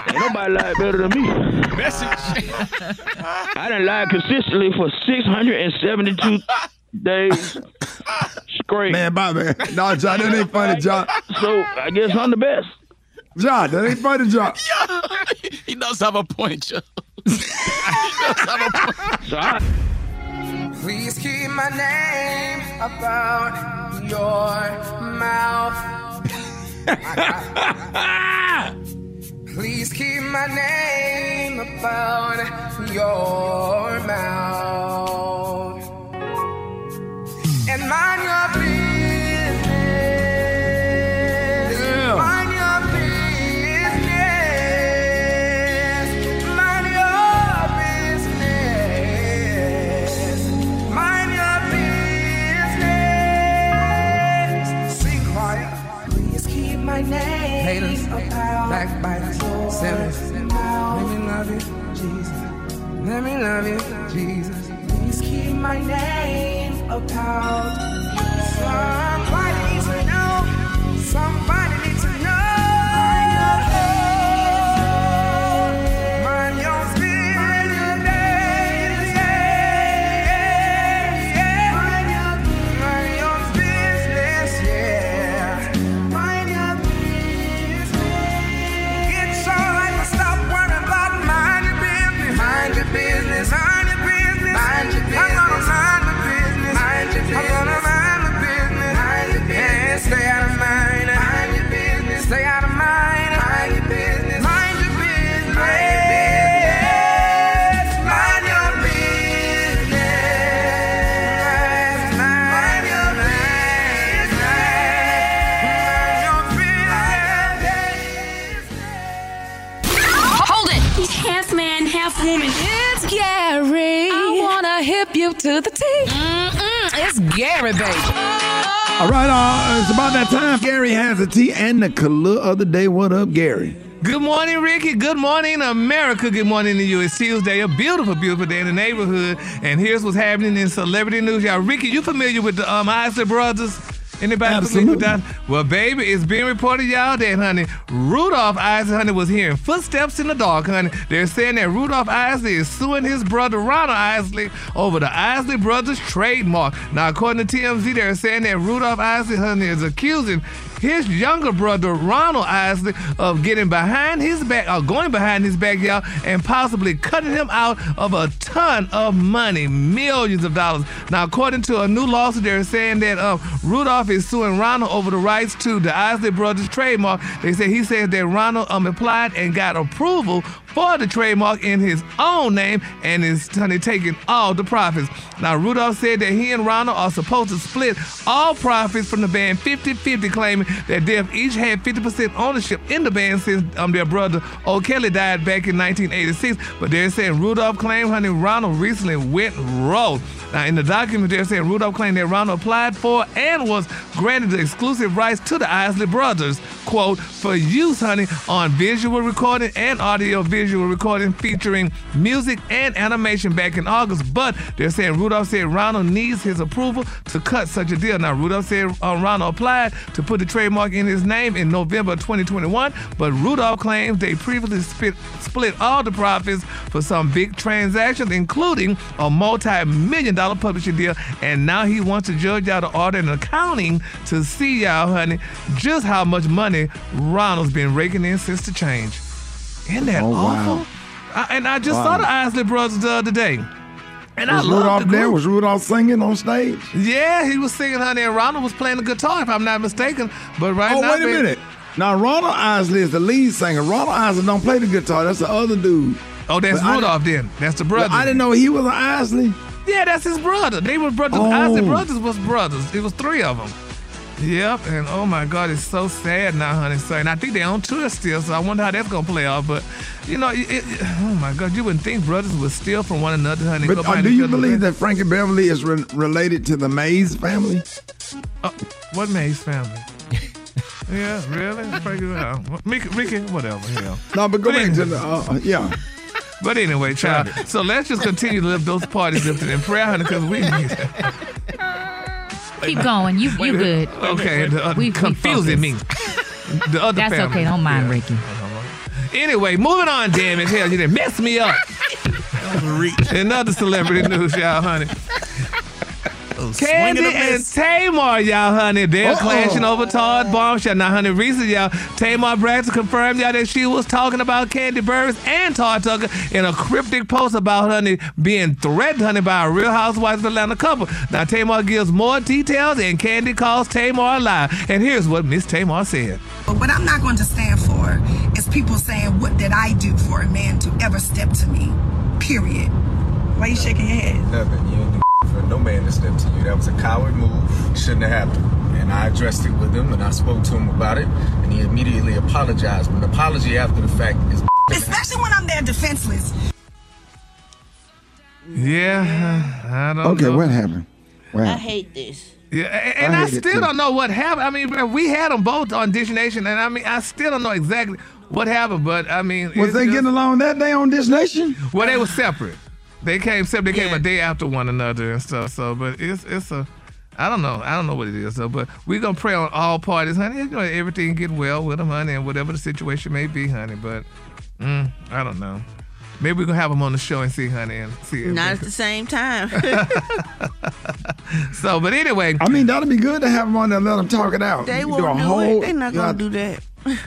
ain't nobody lied better than me. Message. I done lied consistently for 672 days straight. Man, bye, man. No, John, that ain't funny, John. So I guess I'm the best. John, that ain't funny, John. he does have a point, Joe. He does have a point. So I, Please keep my name about your mouth. Please keep my name about your mouth. Backbiters, sinners. Let me love you, Jesus. Let me love you, Jesus. Please keep my name about. Somebody to know. Somebody Gary, baby. All right, uh, it's about that time. Gary has a tea and the color of the day. What up, Gary? Good morning, Rickey. Good morning, America. Good morning to you. It's Tuesday, a beautiful, beautiful day in the neighborhood. And here's what's happening in celebrity news. Y'all, Rickey, you familiar with the um, Isley brothers? Anybody familiar with that? Well, baby, it's being reported, y'all, that, honey, Rudolph Isley, honey, was hearing footsteps in the dark, honey. They're saying that Rudolph Isley is suing his brother, Ronald Isley, over the Isley Brothers trademark. Now, according to TMZ, they're saying that Rudolph Isley, honey, is accusing his younger brother Ronald Isley of getting behind his back, or going behind his back, y'all, and possibly cutting him out of a ton of money, millions of dollars. Now, according to a new lawsuit, they're saying that uh, Rudolph is suing Ronald over the rights to the Isley Brothers trademark. They say he says that Ronald um, applied and got approval for the trademark in his own name and is taking all the profits. Now, Rudolph said that he and Ronald are supposed to split all profits from the band 50 50, claiming that they have each had 50% ownership in the band since um, their brother O'Kelly died back in 1986. But they're saying Rudolph claimed, honey, Ronald recently went rogue. Now, in the document, they're saying Rudolph claimed that Ronald applied for and was granted the exclusive rights to the Isley Brothers, quote, for use, honey, on visual recording and audio visual recording featuring music and animation back in August. But they're saying Rudolph said Ronald needs his approval to cut such a deal. Now, Rudolph said uh, Ronald applied to put the trademark in his name in November 2021, but Rudolph claims they previously split, split all the profits for some big transactions, including a multi-million dollar publishing deal. And now he wants to judge out the audit and accounting to see y'all, honey, just how much money Ronald's been raking in since the change. Isn't that Oh, wow. awful? I, and I just Wow. saw the Isley Brothers the other day. And I was love Rudolph the there? Was Rudolph singing on stage? Yeah, he was singing, honey, and Ronald was playing the guitar, if I'm not mistaken. But right oh, now, wait a baby- minute. Now, Ronald Isley is the lead singer. Ronald Isley don't play the guitar. That's the other dude. Oh, that's But Rudolph then. That's the brother. I didn't know he was an Isley. Yeah, that's his brother. They were brothers. Oh. Isley brothers was brothers. It was three of them. Yep, and oh my God, it's so sad now, honey. So, and I think they're on tour still, so I wonder how that's gonna play out. But you know, it, it, oh my God, you wouldn't think brothers would steal from one another, honey. But uh, do you believe that Frankie Beverly is re- related to the Mays family? Uh, what Mays family? yeah, really? Frankie, uh, Rickey, Rickey, whatever. Hell. No, but go But back anyway- to the, uh, yeah. But anyway, child. So let's just continue to lift those parties lifted in prayer, honey, because we. Keep going. You you good. Okay, the, uh, We- we confusing me. The other That's family. okay. Don't mind Rickey. Anyway, moving on, damn it. Hell, you didn't mess me up. Another celebrity news, y'all, honey. Kandi and a and miss. Tamar, y'all, honey, they're Uh-oh. clashing over Todd Bombshell. Now, honey, recently, y'all, Tamar Braxton confirmed, y'all, that she was talking about Kandi Burruss and Todd Tucker in a cryptic post about, honey, being threatened, honey, by a Real Housewives of Atlanta couple. Now, Tamar gives more details, and Kandi calls Tamar a lie. And here's what Miss Tamar said. But what I'm not going to stand for is people saying, What did I do for a man to ever step to me? Period. Why you shaking your head? Nothing. You ain't the for no man to step to you. That was a coward move. Shouldn't have happened. And I addressed it with him and I spoke to him about it and he immediately apologized. But an apology after the fact is Especially when I'm there defenseless. Yeah, I don't Okay, know. what happened? What I hate this. Yeah, and I I, still don't know what happened. I mean, bro, we had them both on Dish Nation, and I mean, I still don't know exactly what happened. But I mean, Was they just- getting along that day on Dish Nation? Well, they were separate. They came separate. They came a day after one another and stuff. So, but it's it's a, I don't know. I don't know what it is though. But we gonna pray on all parties, honey. You know, everything get well with them, honey, and whatever the situation may be, honey. But mm, I don't know. Maybe we gonna have them on the show and see, honey, and see. if Not they at the same time. So, but anyway, I mean, that'd be good to have them on there and let them talk it out. they won't do a do whole, it. They're not gonna know, do that.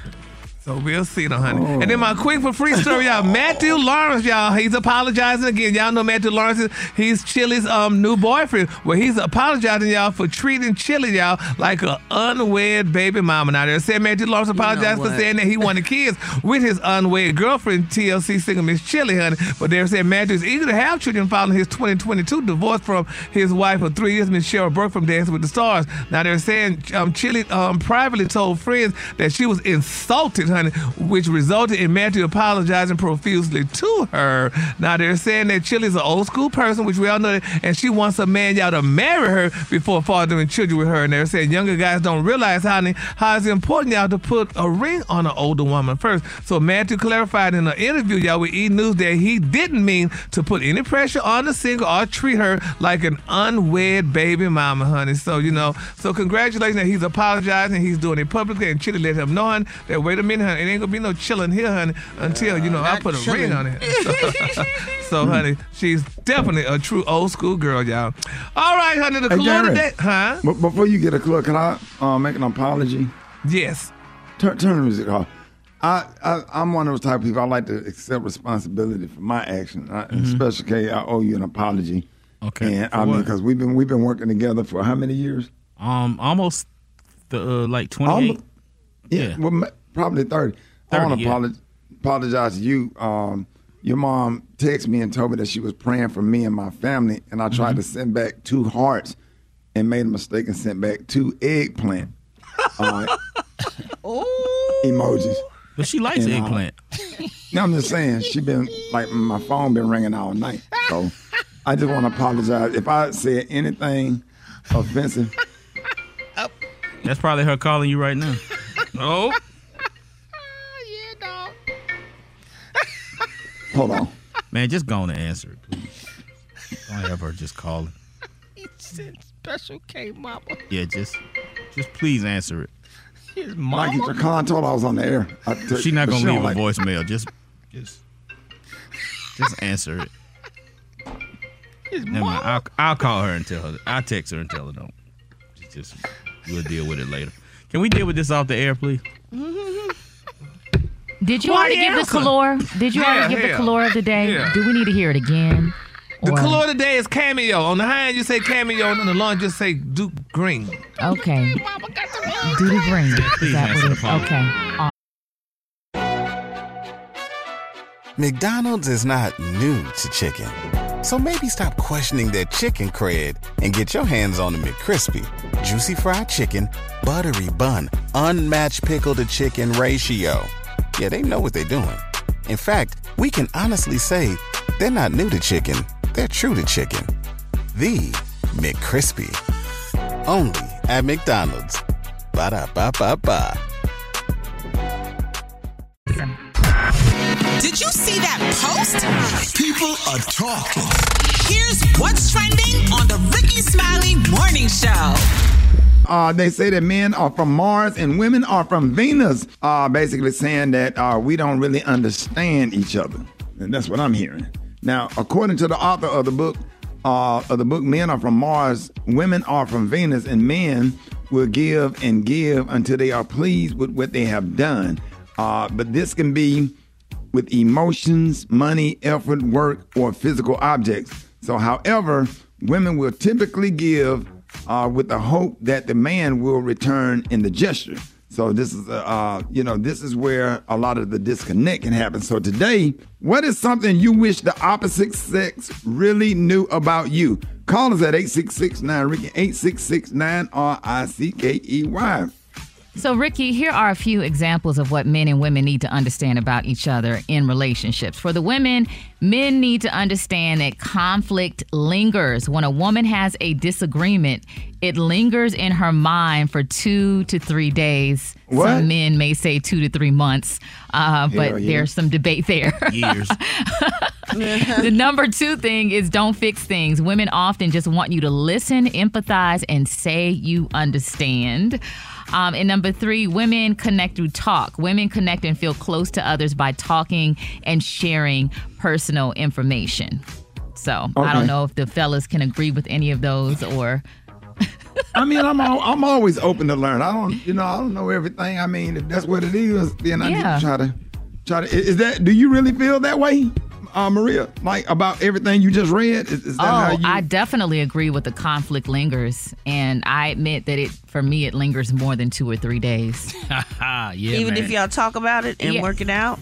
So we'll see, though, honey. Oh. And then my quick for free story, y'all. Matthew Lawrence, y'all. He's apologizing again. Y'all know Matthew Lawrence is he's Chilli's um new boyfriend. Well, he's apologizing, y'all, for treating Chilli, y'all, like an unwed baby mama. Now they said Matthew Lawrence apologized for saying that he wanted kids with his unwed girlfriend, TLC singer Miss Chilli, honey. But they're saying Matthew is eager to have children following his 2022 divorce from his wife of three years, Miss Cheryl Burke from Dancing with the Stars. Now they're saying um, Chilli um, privately told friends that she was insulted, honey, honey, which resulted in Matthew apologizing profusely to her. Now they're saying that Chilli's an old school person, which we all know, and she wants a man y'all to marry her before fathering children with her. And they're saying younger guys don't realize how how it's important y'all to put a ring on an older woman first. So Matthew clarified in an interview y'all with E News that he didn't mean to put any pressure on the single or treat her like an unwed baby mama, honey. So you know, so congratulations that he's apologizing. He's doing it publicly, and Chilli let him know that wait a minute, honey, it ain't gonna be no chilling here, honey, until you know I not put a chilling. ring on it. So, so, honey, she's definitely a true old school girl, y'all. All right, honey, the Hey, color Jared, today, huh? But before you get a clue, can I uh, make an apology? Yes. Turn, turn the music off. I, I, I'm one of those type of people. I like to accept responsibility for my action. I, In special case, I owe you an apology. Mm-hmm. Okay. And For I mean, because we've been we've been working together for how many years? Um, almost the uh, like twenty eight. Yeah, Well, ma- probably 30. I want to yeah. apologize, apologize to you. Um, your mom texted me and told me that she was praying for me and my family, and I tried Mm-hmm. to send back two hearts and made a mistake and sent back two eggplant uh, emojis. But she likes And, uh, eggplant. No, I'm just saying, she been like my phone been ringing all night. So I just want to apologize if I said anything offensive. That's probably her calling you right now. Oh. Hold on. Man, just go on and answer it, please. Don't have her just calling. Special K mama. Yeah, just just please answer it. His Mikey Jacan told I was on the air. I took- She's not gonna she leave don't a like- voicemail. Just just just answer it. Never mind. I'll I'll call her and tell her. I'll text her and tell her don't. Just we'll deal with it later. Can we deal with this off the air, please? Did you Why already give the answer? color? Did you Yeah, already give yeah. the color of the day? Yeah. Do we need to hear it again? The Or- color of the day is cameo. On the high end, you say cameo, and on the low end, just say Duke Green. Okay. Do green. Please Is that what the it- phone. Okay. McDonald's is not new to chicken. So maybe stop questioning their chicken cred and get your hands on the McCrispy. Juicy fried chicken, buttery bun, unmatched pickle to chicken ratio. Yeah, they know what they're doing. In fact, we can honestly say they're not new to chicken, they're true to chicken. The McCrispy. Only at McDonald's. Ba da ba ba ba. Did you see that post? People are talking. Here's what's trending on the Rickey Smiley Morning Show. Uh, they say that men are from Mars and women are from Venus. Uh, basically saying that uh, we don't really understand each other, and that's what I'm hearing. Now, according to the author of the book, uh, of the book, men are from Mars, women are from Venus, and men will give and give until they are pleased with what they have done. Uh, but this can be with emotions, money, effort, work, or physical objects. So, however, women will typically give uh, with the hope that the man will return in the gesture. So this is, uh, uh, you know, this is where a lot of the disconnect can happen. So today, what is something you wish the opposite sex really knew about you? Call us at 866-9 Rickey 866-9 R I C K E Y. So, Rickey, here are a few examples of what men and women need to understand about each other in relationships. For the women, men need to understand that conflict lingers. When a woman has a disagreement, it lingers in her mind for two to three days. What? Some men may say two to three months, uh, but yeah. there's some debate there. Years. the number two thing is don't fix things. Women often just want you to listen, empathize, and say you understand. Um, and number three, women connect through talk. Women connect and feel close to others by talking and sharing personal information. So I don't know if the fellas can agree with any of those or. I mean, I'm al- I'm always open to learn. I don't, you know, I don't know everything. I mean, if that's what it is, then I Yeah. need to try to try to. Is that? Do you really feel that way, uh, Maria? Like about everything you just read? Is, is that how Oh, you? I definitely agree with the conflict lingers, and I admit that it for me it lingers more than two or three days. yeah, Even if y'all talk about it and Yeah. work it out.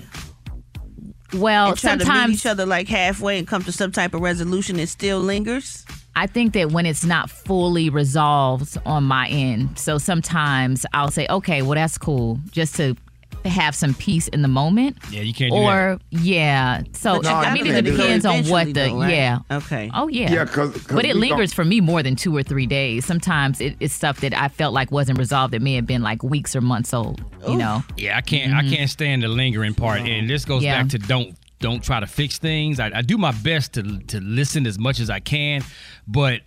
Well, and try to meet sometimes each other like halfway and come to some type of resolution, it still lingers. I think that when it's not fully resolved on my end, so sometimes I'll say, okay, well, that's cool, just to to have some peace in the moment. Yeah, you can't do Or yeah, so But you I mean, it it depends on what the though, right? yeah. Okay. Oh yeah. Yeah, 'cause but it lingers don't- for me more than two or three days. Sometimes it, it's stuff that I felt like wasn't resolved that may have been like weeks or months old. You know. Yeah, I can't. I can't stand the lingering part, and this goes Mm-hmm. Yeah. back to don't don't try to fix things. I, I do my best to to listen as much as I can, but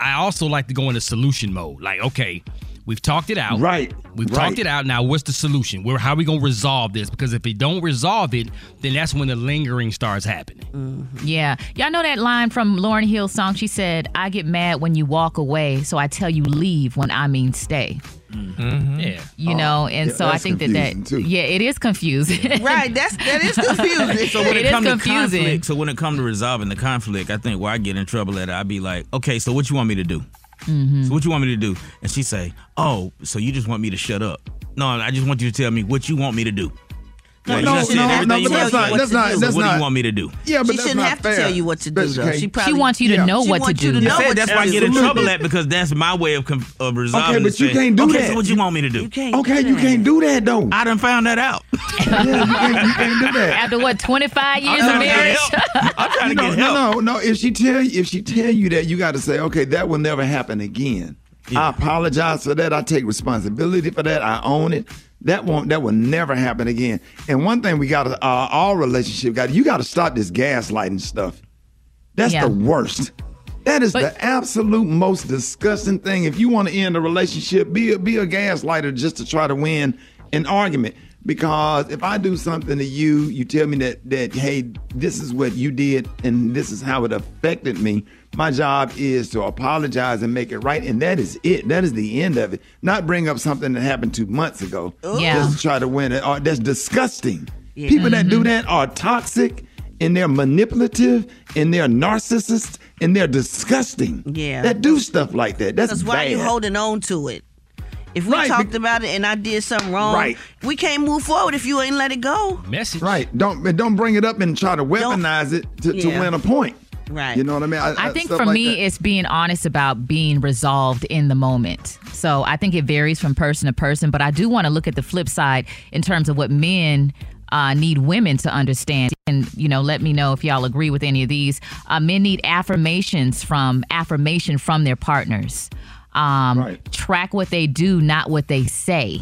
I also like to go into solution mode. Like, okay, we've talked it out. Right. We've right. talked it out. Now, what's the solution? Where how are we gonna resolve this? Because if we don't resolve it, then that's when the lingering starts happening. Mm-hmm. Yeah. Y'all know that line from Lauryn Hill's song? She said, I get mad when you walk away, so I tell you leave when I mean stay. Mm-hmm. Yeah. You oh. know, and Oh, yeah, so I think that that too. yeah, it is confusing. Right, that's that is confusing. So when It it, is comes to confusing. conflict, so when it comes to resolving the conflict, I think where I get in trouble at, I'd be like, okay, so what you want me to do? Mm-hmm. So what you want me to do? And she say, oh, so you just want me to shut up? No, I just want you to tell me what you want me to do. No, Like, no, you just said no, no, but that's not- do. that's not- that's what do you want me to do? Yeah, but she that's shouldn't not have fair. to tell you what to do, though. case. She probably wants you to know she what to you do. to You said that's why I do. get in trouble at because that's my way of, com- of resolving. Okay, but you thing. can't do okay, that. so what you want me to do? You can't Okay, do you that. can't do that though. I done found that out. yeah, you can't, you can't do that. After what, 25 years of trying to get marriage? I'm trying to no, get help. no, no. If she tell you, if she tell you that, you got to say, okay, that will never happen again. I apologize for that. I take responsibility for that. I own it. That won't. That will never happen again. And one thing we got to, uh, all relationship got. You got to stop this gaslighting stuff. That's Yeah. the worst. That is But- the absolute most disgusting thing. If you want to end a relationship, be a, be a gaslighter just to try to win an argument. Because if I do something to you, you tell me that that hey, this is what you did and this is how it affected me. My job is to apologize and make it right, and that is it. That is the end of it. Not bring up something that happened two months ago. Yeah. Just to try to win it. Oh, that's disgusting. Yeah. People that Mm-hmm. do that are toxic and they're manipulative and they're narcissists and they're disgusting. Yeah. That do stuff like that. That's Because why bad. you holding on to it? If we Right, talked about it and I did something wrong, Right. we can't move forward if you ain't let it go. Message. Right. Don't don't bring it up and try to weaponize it to, to win a point. Right. You know what I mean? I think for like me, that. it's being honest about being resolved in the moment. So I think it varies from person to person, but I do want to look at the flip side in terms of what men uh, need women to understand. And, you know, let me know if y'all agree with any of these. Uh, men need affirmations from affirmation from their partners. Um, Right. Track what they do, not what they say.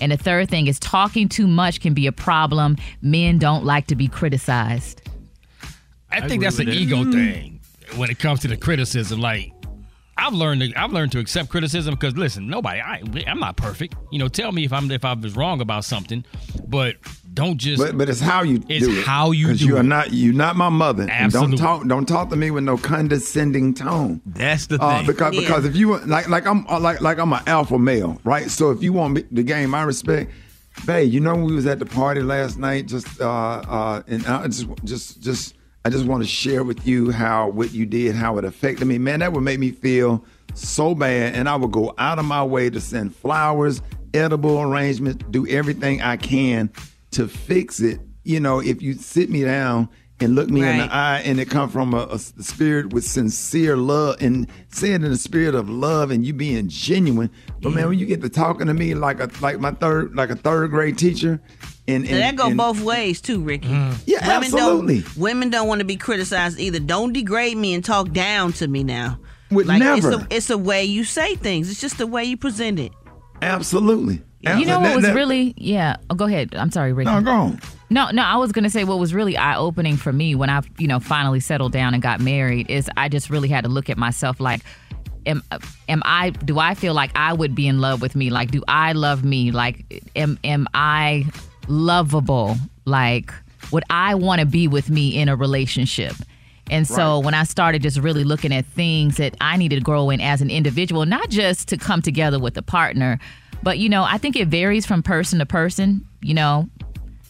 And the third thing is talking too much can be a problem. Men don't like to be criticized. I, think agree that's an with that. ego thing when it comes to the criticism. Like I've learned to, I've learned to accept criticism because listen, nobody I I'm not perfect. You know, tell me if I'm if I was wrong about something, but don't just But, but it's how you It's do it. how you 'Cause do you are it. not you're not my mother. Absolutely. don't talk don't talk to me with no condescending tone. That's the Uh, thing. because Yeah. because if you like like I'm uh, like like I'm an alpha male, right? So if you want me the game I respect, babe, you know when we was at the party last night, just uh uh and I just just just I just want to share with you how what you did, how it affected me. Man, that would make me feel so bad, and I would go out of my way to send flowers, edible arrangements, do everything I can to fix it. You know, if you sit me down and look me in the eye and it come from a, a spirit with sincere love and say it in the spirit of love and you being genuine. But man, when you get to talking to me like a like my third like a third grade teacher and, and And that go and- both ways too, Rickey. Mm. Yeah, women absolutely. Don't, women don't want to be criticized either. Don't degrade me and talk down to me now. Would like never. It's a, it's a way you say things. It's just the way you present it. Absolutely. You know That- what was that- really yeah. Oh, go ahead. I'm sorry, Rickey. No, go on. No, no, I was gonna say what was really eye opening for me when I, you know, finally settled down and got married is I just really had to look at myself like, am am I? Do I feel like I would be in love with me? Like, do I love me? Like, am am I lovable? Like, would I want to be with me in a relationship? And so Right. when I started just really looking at things that I needed to grow in as an individual, not just to come together with a partner, but you know, I think it varies from person to person. You know,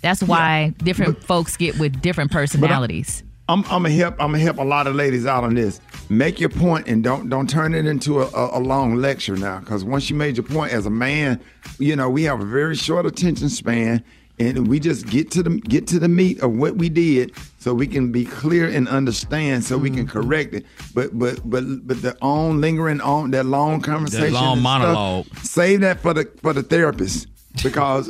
that's why different folks get with different personalities. I'm I'm gonna help I'm gonna help a lot of ladies out on this. Make your point and don't don't turn it into a, a, a long lecture now. Because once you made your point as a man, you know we have a very short attention span, and we just get to the get to the meat of what we did, so we can be clear and understand, so we can mm-hmm. correct it. But but but but the on lingering on that long conversation, that long and stuff, monologue. save that for the for the therapist. Because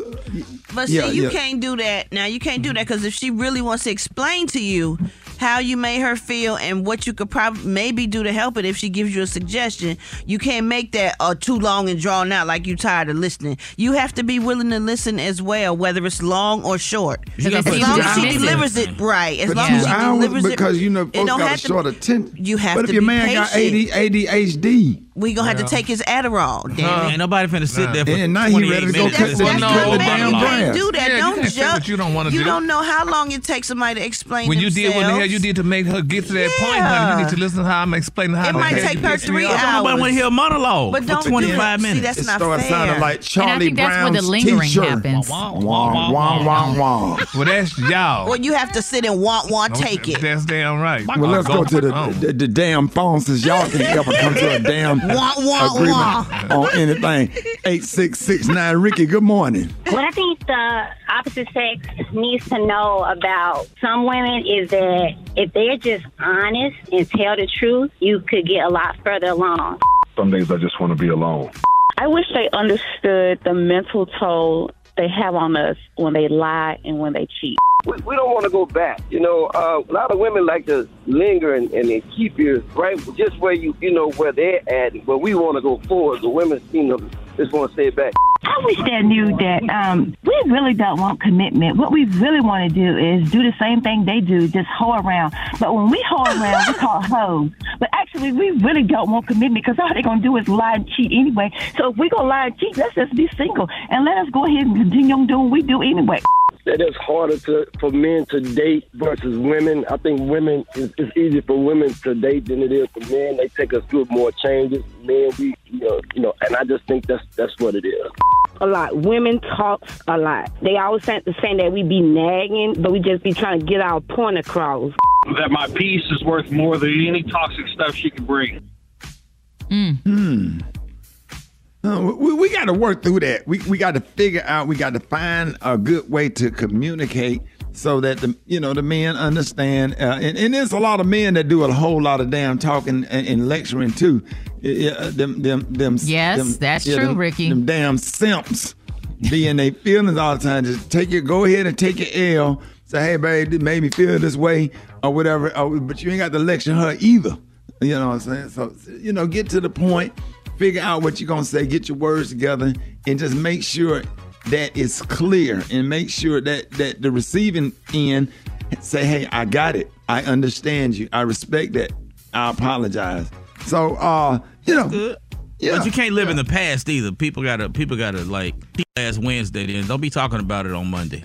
But yeah, see, you yeah. can't do that. Now you can't do that because if she really wants to explain to you how you made her feel and what you could probably maybe do to help it, if she gives you a suggestion, you can't make that uh, too long and drawn out like you tired of listening. You have to be willing to listen as well, whether it's long or short. As long as she delivers it right, as For long as she delivers it, because you know it folks don't got a have to- short attention. You have but to if your be man got. AD, ADHD, We gonna have to take his Adderall. Damn it. Ain't nobody finna sit there for And now he 28 ready to go minutes cut listening the- to cut the a damn monologue. grass. do that. Yeah, you don't can't say judge. what you don't wanna You do. don't know how long it takes somebody to explain When you did what the hell themselves. you did to make her get to that point, honey, you need to listen to how I'm explaining how It the might take you her three hours. Nobody want to hear a monologue But for don't do 25 that. See, minutes. that's it not started fair. sounding like Charlie think that's where the lingering teacher. happens. Wah, wah, wah, wah, wah. Well, that's y'all. Well, you have to sit and want, want, take it. That's damn right. Well, let's go to the, the, the damn phone since y'all can ever come to a damn Wah, wah, agreement on anything. Eight six six nine. Rickey, good morning. What I think the opposite sex needs to know about some women is that if they're just honest and tell the truth, you could get a lot further along. Some days I just want to be alone. I wish they understood the mental toll they have on us when they lie and when they cheat. we, we don't want to go back. You know, uh, a lot of women like to linger and, and they keep you right just where you you know where they're at. But we want to go forward. The women seem to just want to stay back. I wish they knew that um, we really don't want commitment. What we really want to do is do the same thing they do, just hoe around. But when we hoe around, we call hoes. But actually, we really don't want commitment because all they're going to do is lie and cheat anyway. So if we're going to lie and cheat, let's just be single and let us go ahead and continue on doing what we do anyway. That it's harder to for men to date versus women. I think women it's, it's easier for women to date than it is for men. They take us through more changes. Men, we you know you know, and I just think that's that's what it is. A lot. Women talk a lot. They always say saying that we be nagging, but we just be trying to get our point across. That my peace is worth more than any toxic stuff she can bring. Hmm. Uh, we we got to work through that. We we got to figure out. We got to find a good way to communicate so that the you know the men understand. Uh, and, and there's a lot of men that do a whole lot of damn talking and, and lecturing too. Yeah, uh, them them them. Yes, them- that's true, them- Rickey. Them damn simps be in their feelings all the time. Just take your go ahead and take your L. Say, hey, babe, it made me feel this way or whatever. Or, but you ain't got to lecture her either. You know what I'm saying? So, you know, get to the point, figure out what you're going to say, get your words together, and just make sure that it's clear and make sure that, that the receiving end say, hey, I got it. I understand you. I respect that. I apologize. So, uh, you know, Yeah, But you can't live in the past either. People gotta people gotta like last Wednesday then. Don't be talking about it on Monday.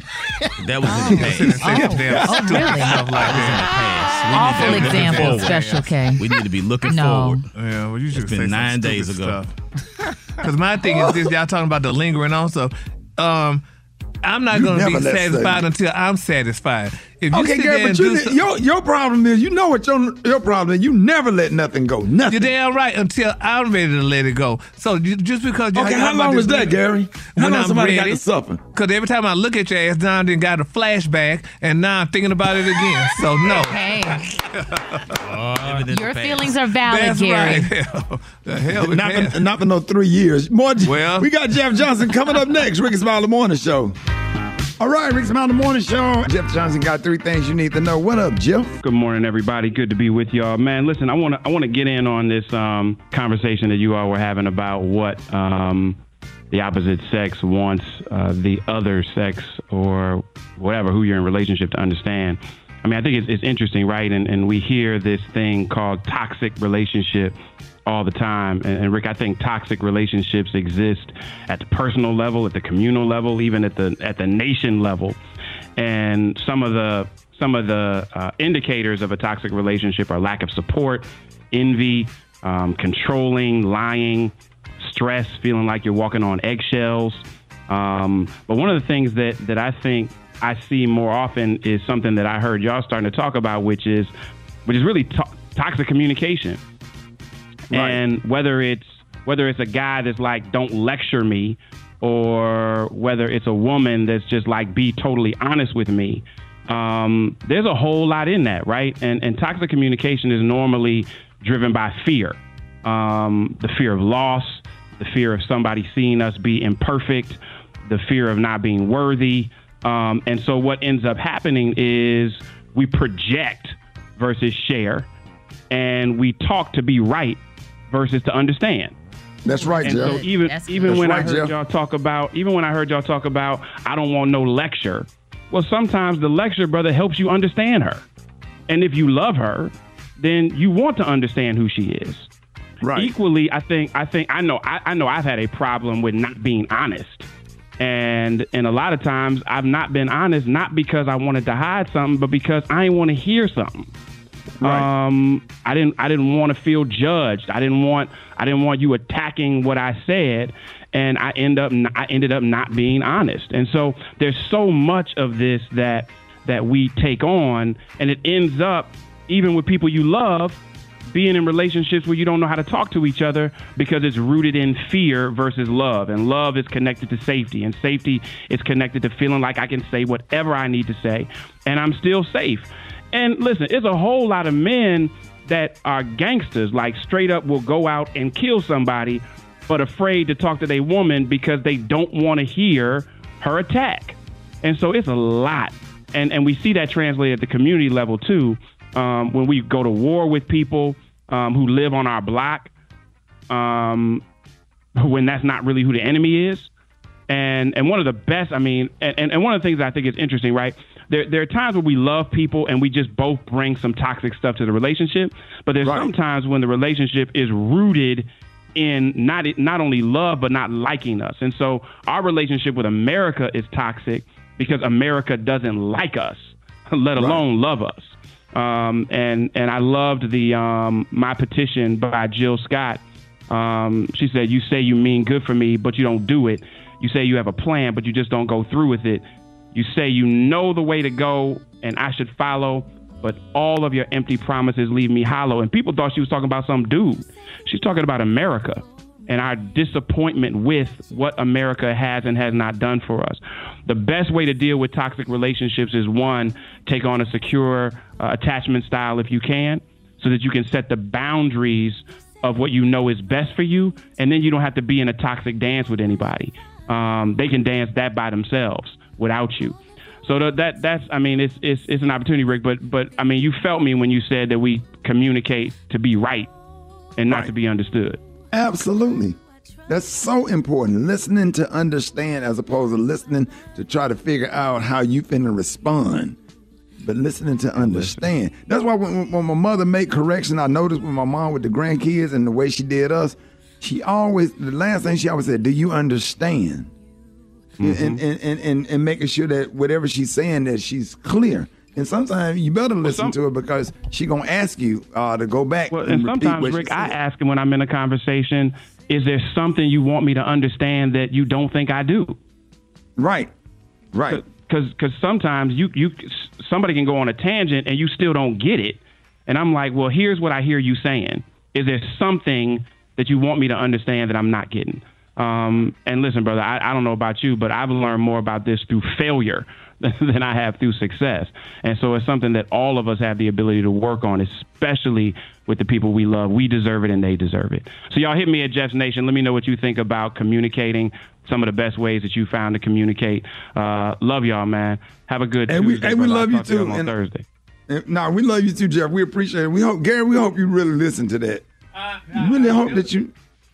That was in the past. Oh. Oh, really? Stuff like this in the past. We Awful need to be looking example. Special K. We need to be looking No. forward. Yeah, well, you should It's say been nine days ago. Because my thing is this: y'all talking about the lingering on stuff. Um, I'm not going to be satisfied until I'm satisfied. If you okay, sit Gary, there and but do you, some- your your problem is you know what your your problem is. You never let nothing go. Nothing. You're damn right until I'm ready to let it go. So you, just because you Okay, how long was that, Gary? How long somebody got to suffer? Because every time I look at your ass, now I done got a flashback, and now I'm thinking about it again. So no. Hey, Oh, your feelings are valid, That's Gary. right. the hell not, had. for, not for no three years. More. Well- we got Jeff Johnson coming up next. Rickey Smiley Morning Show. All right, Rickey Smiley Morning Show. Jeff Johnson got three things you need to know. What up, Jeff? Good morning, everybody. Good to be with y'all, man. Listen, I want to I want to get in on this um, conversation that you all were having about what um, the opposite sex wants uh, the other sex or whatever who you're in relationship to understand. I mean, I think it's, it's interesting, right? And and we hear this thing called toxic relationship all the time. And, and Rick, I think toxic relationships exist at the personal level, at the communal level, even at the at the nation level. And some of the some of the uh, indicators of a toxic relationship are lack of support, envy, um, controlling, lying, stress, feeling like you're walking on eggshells. Um, but one of the things that that I think I see more often is something that I heard y'all starting to talk about, which is which is really to- toxic communication. And whether it's whether it's a guy that's like, "Don't lecture me," or whether it's a woman that's just like, "Be totally honest with me." Um, there's a whole lot in that, right? And and toxic communication is normally driven by fear, um, the fear of loss, the fear of somebody seeing us be imperfect, the fear of not being worthy. Um, and so what ends up happening is we project versus share, and we talk to be right versus to understand. That's right, And Jeff. so even That's even good. when That's I heard Jeff. y'all talk about even when I heard y'all talk about I don't want no lecture. Well, sometimes the lecture, brother, helps you understand her. And if you love her, then you want to understand who she is. Right. Equally, I think I think I know I, I know I've had a problem with not being honest. And and a lot of times I've not been honest not because I wanted to hide something, but because I didn't want to hear something. Um, I didn't. I didn't want to feel judged. I didn't want. I didn't want you attacking what I said, and I end up. I ended up not being honest. And so there's so much of this that that we take on, and it ends up even with people you love being in relationships where you don't know how to talk to each other because it's rooted in fear versus love. And love is connected to safety, and safety is connected to feeling like I can say whatever I need to say and I'm still safe. And listen, it's a whole lot of men that are gangsters, like straight up will go out and kill somebody, but afraid to talk to their woman because they don't want to hear her attack. And so it's a lot. And, and we see that translated at the community level too. Um, when we go to war with people um, who live on our block, um, when that's not really who the enemy is. And and one of the best, I mean, and, and, one of the things I think is interesting, right? There, there are times where we love people and we just both bring some toxic stuff to the relationship. But there's sometimes when the relationship is rooted in not not only love but not liking us. And so our relationship with America is toxic because America doesn't like us, let alone love us. Um, and and I loved the um, my petition by Jill Scott. Um, she said, "You say you mean good for me, but you don't do it. You say you have a plan, but you just don't go through with it. You say you know the way to go, and I should follow, but all of your empty promises leave me hollow." And people thought she was talking about some dude. She's talking about America and our disappointment with what America has and has not done for us. The best way to deal with toxic relationships is one, take on a secure uh, attachment style if you can, so that you can set the boundaries of what you know is best for you, and then you don't have to be in a toxic dance with anybody. Um, they can dance that by themselves without you. So that, that that's I mean it's it's it's an opportunity, Rick. But but I mean you felt me when you said that we communicate to be right and not to be understood. Absolutely. That's so important. Listening to understand as opposed to listening to try to figure out how you finna respond. But listening to understand. That's why when, when my mother made correction, I noticed with my mom with the grandkids and the way she did us, she always the last thing she always said, Do you understand? And, and, and, and, and making sure that whatever she's saying that she's clear. And sometimes you better listen to her because she gonna ask you uh, to go back Well, and, and sometimes, Rick, I ask him when I'm in a conversation, is there something you want me to understand that you don't think I do? Right. Right. Because Because sometimes you you somebody can go on a tangent and you still don't get it, and I'm like, well, here's what I hear you saying. Is there something that you want me to understand that I'm not getting? Um, and listen, brother, I, I don't know about you, but I've learned more about this through failure than I have through success. And so it's something that all of us have the ability to work on, especially with the people we love. We deserve it and they deserve it. So y'all hit me at Jeff's Nation. Let me know what you think about communicating, some of the best ways that you found to communicate. Uh, love y'all, man. Have a good And we- and we brother. I'll love you talk to too. on And- Thursday. And- No, we love you too, Jeff. We appreciate it. We hope, Gary. We hope you really listen to that. We really hope that you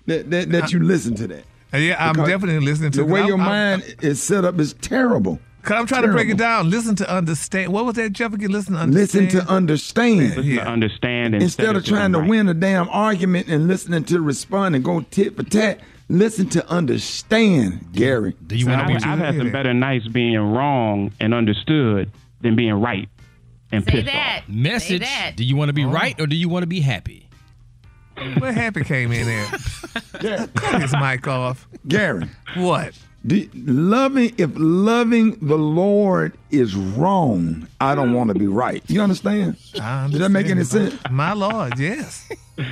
that that, that you listen to that. Uh, yeah, I'm Because definitely listening to the way I'm- your I'm- mind is set up is terrible. Cause I'm trying to break it down. Listen to understand. What was that, Jeff? Again, listen to understand. Listen understand. to understand. Listen to understand Instead of trying to win a damn argument and listening to respond and go tit for tat, listen to understand, Gary. Do you want to be? I've had some better nights being wrong and understood than being right and Say pissed that. off. Message. Do you want to be oh. right or do you want to be happy? Where Happy came in at? Cut his mic off. Gary. What? Do, loving if loving the Lord is wrong, I don't want to be right. You understand? I Does that make any sense? My Lord, yes.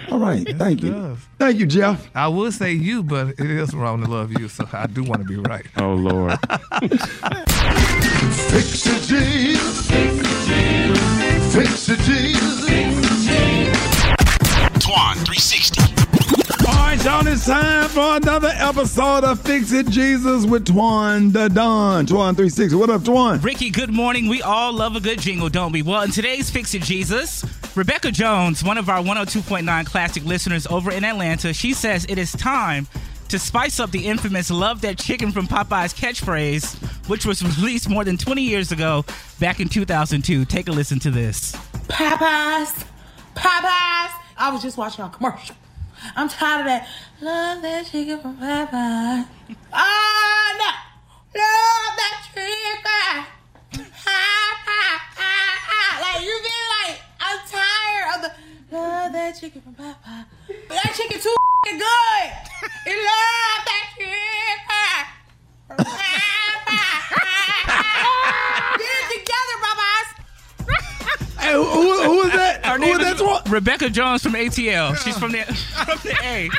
All right, thank you. Thank you, Jeff. I would say you, but it is wrong to love you, so I do want to be right. Oh Lord. Fix it, Jesus. Fix it, Jesus. Fix it, Jesus. Twan 360. All right, y'all, It's time for another episode of Fix It Jesus with Twan the Don. Twan 360. What up, Twan? Rickey, good morning. We all love a good jingle, don't we? Well, in today's Fix It Jesus, Rebecca Jones, one of our 102.9 classic listeners over in Atlanta, she says it is time to spice up the infamous Love That Chicken from Popeyes catchphrase, which was released more than 20 years ago back in 2002. Take a listen to this. Popeyes, Popeyes. I was just watching a commercial. I'm tired of that. Love that chicken from Popeyes. Oh ah, no, love that chicken. Like you get like, I'm tired of the love that chicken from Popeyes. That chicken too good. You love that chicken. Get who, who, who is that? Her name is is that? Rebecca Jones from ATL. She's from the from the A.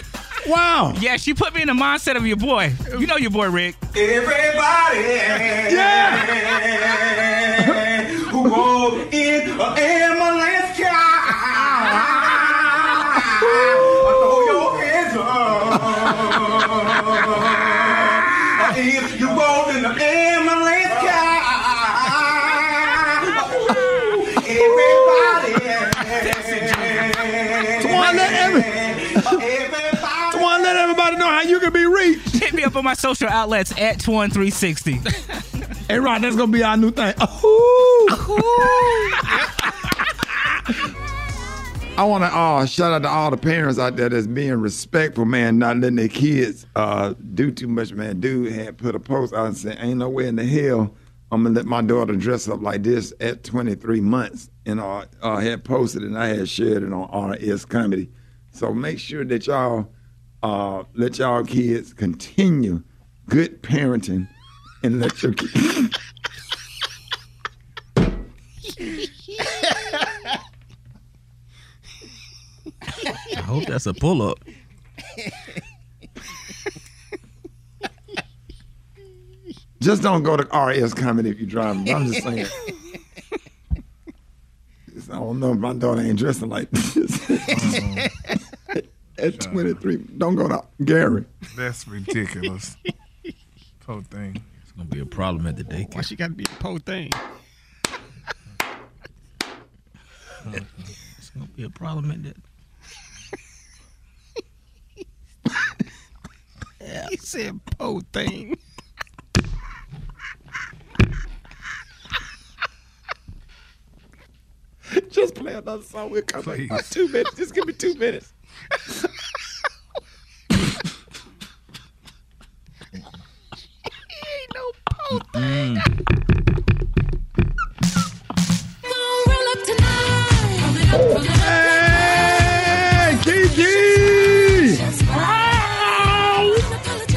Wow. Yeah, she put me in the mindset of your boy. You know your boy Rick. Everybody, Yeah. who go in an ambulance car, throw your hands up. If you go in an ambulance car, everybody, Twan, let every, Twan, let everybody know how you can be reached. Hit me up on my social outlets at Twan360. Hey, Rod, that's gonna be our new thing. Ooh. I want to uh, shout out to all the parents out there that's being respectful, man, not letting their kids uh, do too much, man. Dude had put a post out and said, "Ain't no way in the hell I'm gonna let my daughter dress up like this at 23 months." And uh, uh, had posted and I had shared it on RS Comedy. So make sure that y'all uh, let y'all kids continue good parenting and let your kids. I hope that's a pull up. Just don't go to RS Comedy if you're driving. I'm just saying. I don't know if my daughter ain't dressing like this. Uh-huh. At 23, don't go to Gary. That's ridiculous. Poor thing. It's gonna be a problem at the daycare. Why she got to be a po thing? It's gonna be a problem at that. He said po thing. Just play another song. We'll come back. Uh, two minutes. Just give me two minutes. Ain't no po Mm. Hey, Kiki!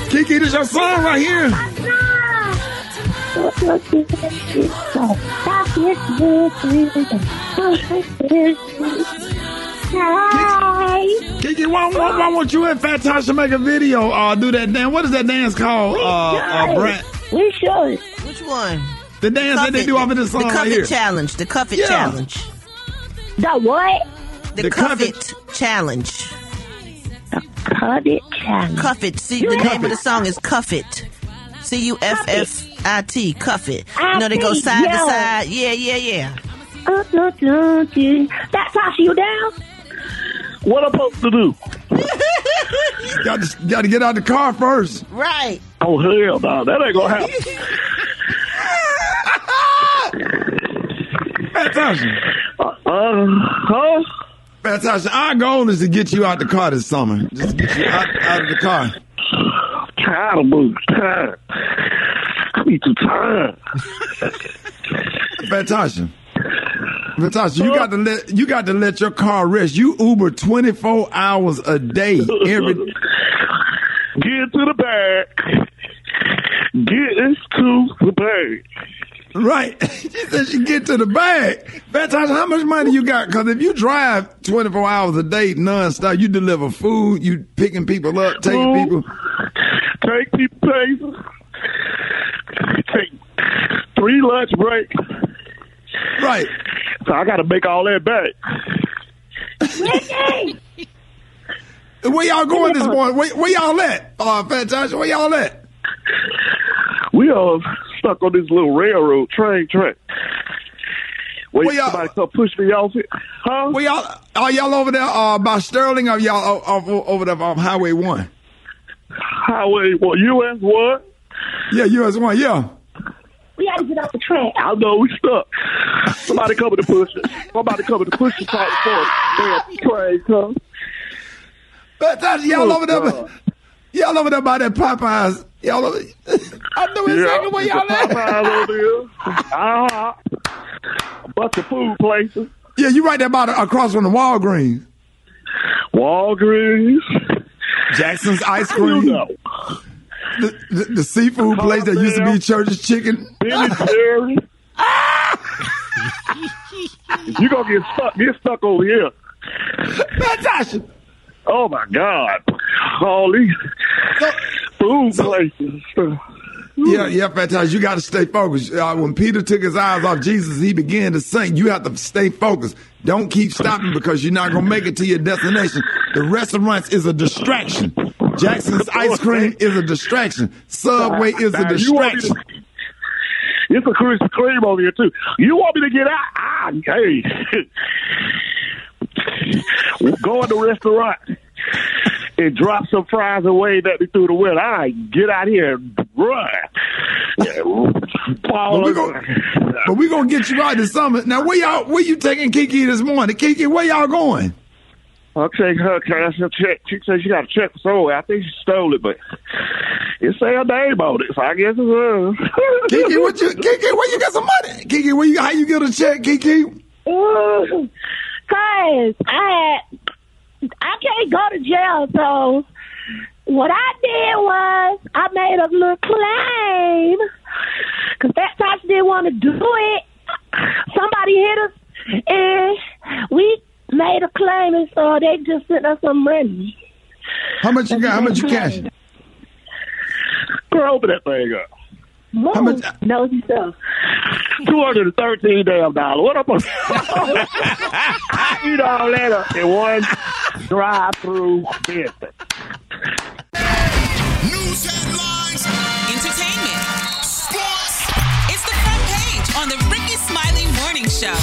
Kiki, this your song right here. Kiki, why, why, why won't you and Fat Tasha make a video? Uh, do that dance. What is that dance called? Uh, uh, Brent. We should. Which one? The dance that they do off of this song The right Cuff here. It Challenge. The Cuff It Yeah. Challenge. The what? The, The Cuff Cuff It Challenge. Cuff It Challenge. Cuff It. See, You the have name of the song is Cuff It. C U F F I T. Cuff It. I You know, they go see, side to side. Yeah, yeah, yeah. Uh, uh, uh, uh. That's Tasha, you down? What I'm supposed to do? got to got to get out the car first. Right. Oh hell no, that ain't gonna happen. Fat Tasha. Uh, huh? Fat Tasha, our goal is to get you out the car this summer. Just get you out, out of the car. Tired of moving. Tired. I need some time. Fat Tasha. You got to let you got to let your car rest. You Uber twenty four hours a day. Every Get to the bag. Get to the bag. Right. she said she get to the bag. Fat Tasha, how much money you got? Because if you drive 24 hours a day nonstop, you deliver food, you picking people up, taking people. Take people places. Take three lunch breaks. Right. So I got to make all that back. Where y'all going this morning? Where, where y'all at? Uh, Fantastic. Where y'all at? We are stuck on this little railroad train track. Wait, Where y'all- somebody come push me off it. Huh? Where y'all? Are y'all over there uh, by Sterling? Or y'all o- o- over there on Highway One? Highway what? US what? Yeah, US One. Yeah. We had to get off the track. I know we stuck. Somebody coming to push it. Somebody coming to push the car for Damn train come. Fantastic. Y'all Oh, over there? God. Y'all over there by that Popeyes? Y'all over? I know exactly where y'all at. Popeyes over here. Uh-huh. A bunch of food places. Yeah, you right there about across from the Walgreens. Walgreens. Jackson's Ice How you Cream. Know? The, the, the seafood place that used to be Church's Chicken. Ben and Jerry. you gonna get stuck. Get stuck over here. Fantastic. Oh my God! All these food places. Yeah, yeah, fantastic. You got to stay focused. Uh, when Peter took his eyes off Jesus, he began to sink. You have to stay focused. Don't keep stopping because you're not going to make it to your destination. The restaurants is a distraction. Jackson's ice cream is a distraction. Subway is a Now, you want distraction. It's a Krispy Kreme over here too. You want me to get out? Ah, hey, go in the restaurant and drop some fries away that me through the window. All right, get out here and run. But we gon- but we gonna get you out this summer. Now, where y'all? Where you taking Kiki this morning? Kiki, where y'all going? I'll take her cash check. She said she got a check for somewhere. I think she stole it, but it say her name on it, so I guess it's her. Kiki, what you? Kiki, where you got some money? Kiki, where you? How you get a check, Kiki? Ooh, Cause I had, I can't go to jail, so what I did was I made a little claim. Cause that she didn't want to do it. Somebody hit us, and we made a claim, and so they just sent us some money. How much you got? How much you cash? Girl, open that thing up. How much? Knows himself. Two hundred and thirteen damn dollars. What up? I eat all that up in one drive-through business. News headlines, entertainment, sports. It's the front page on the Rickey Smiley Morning Show.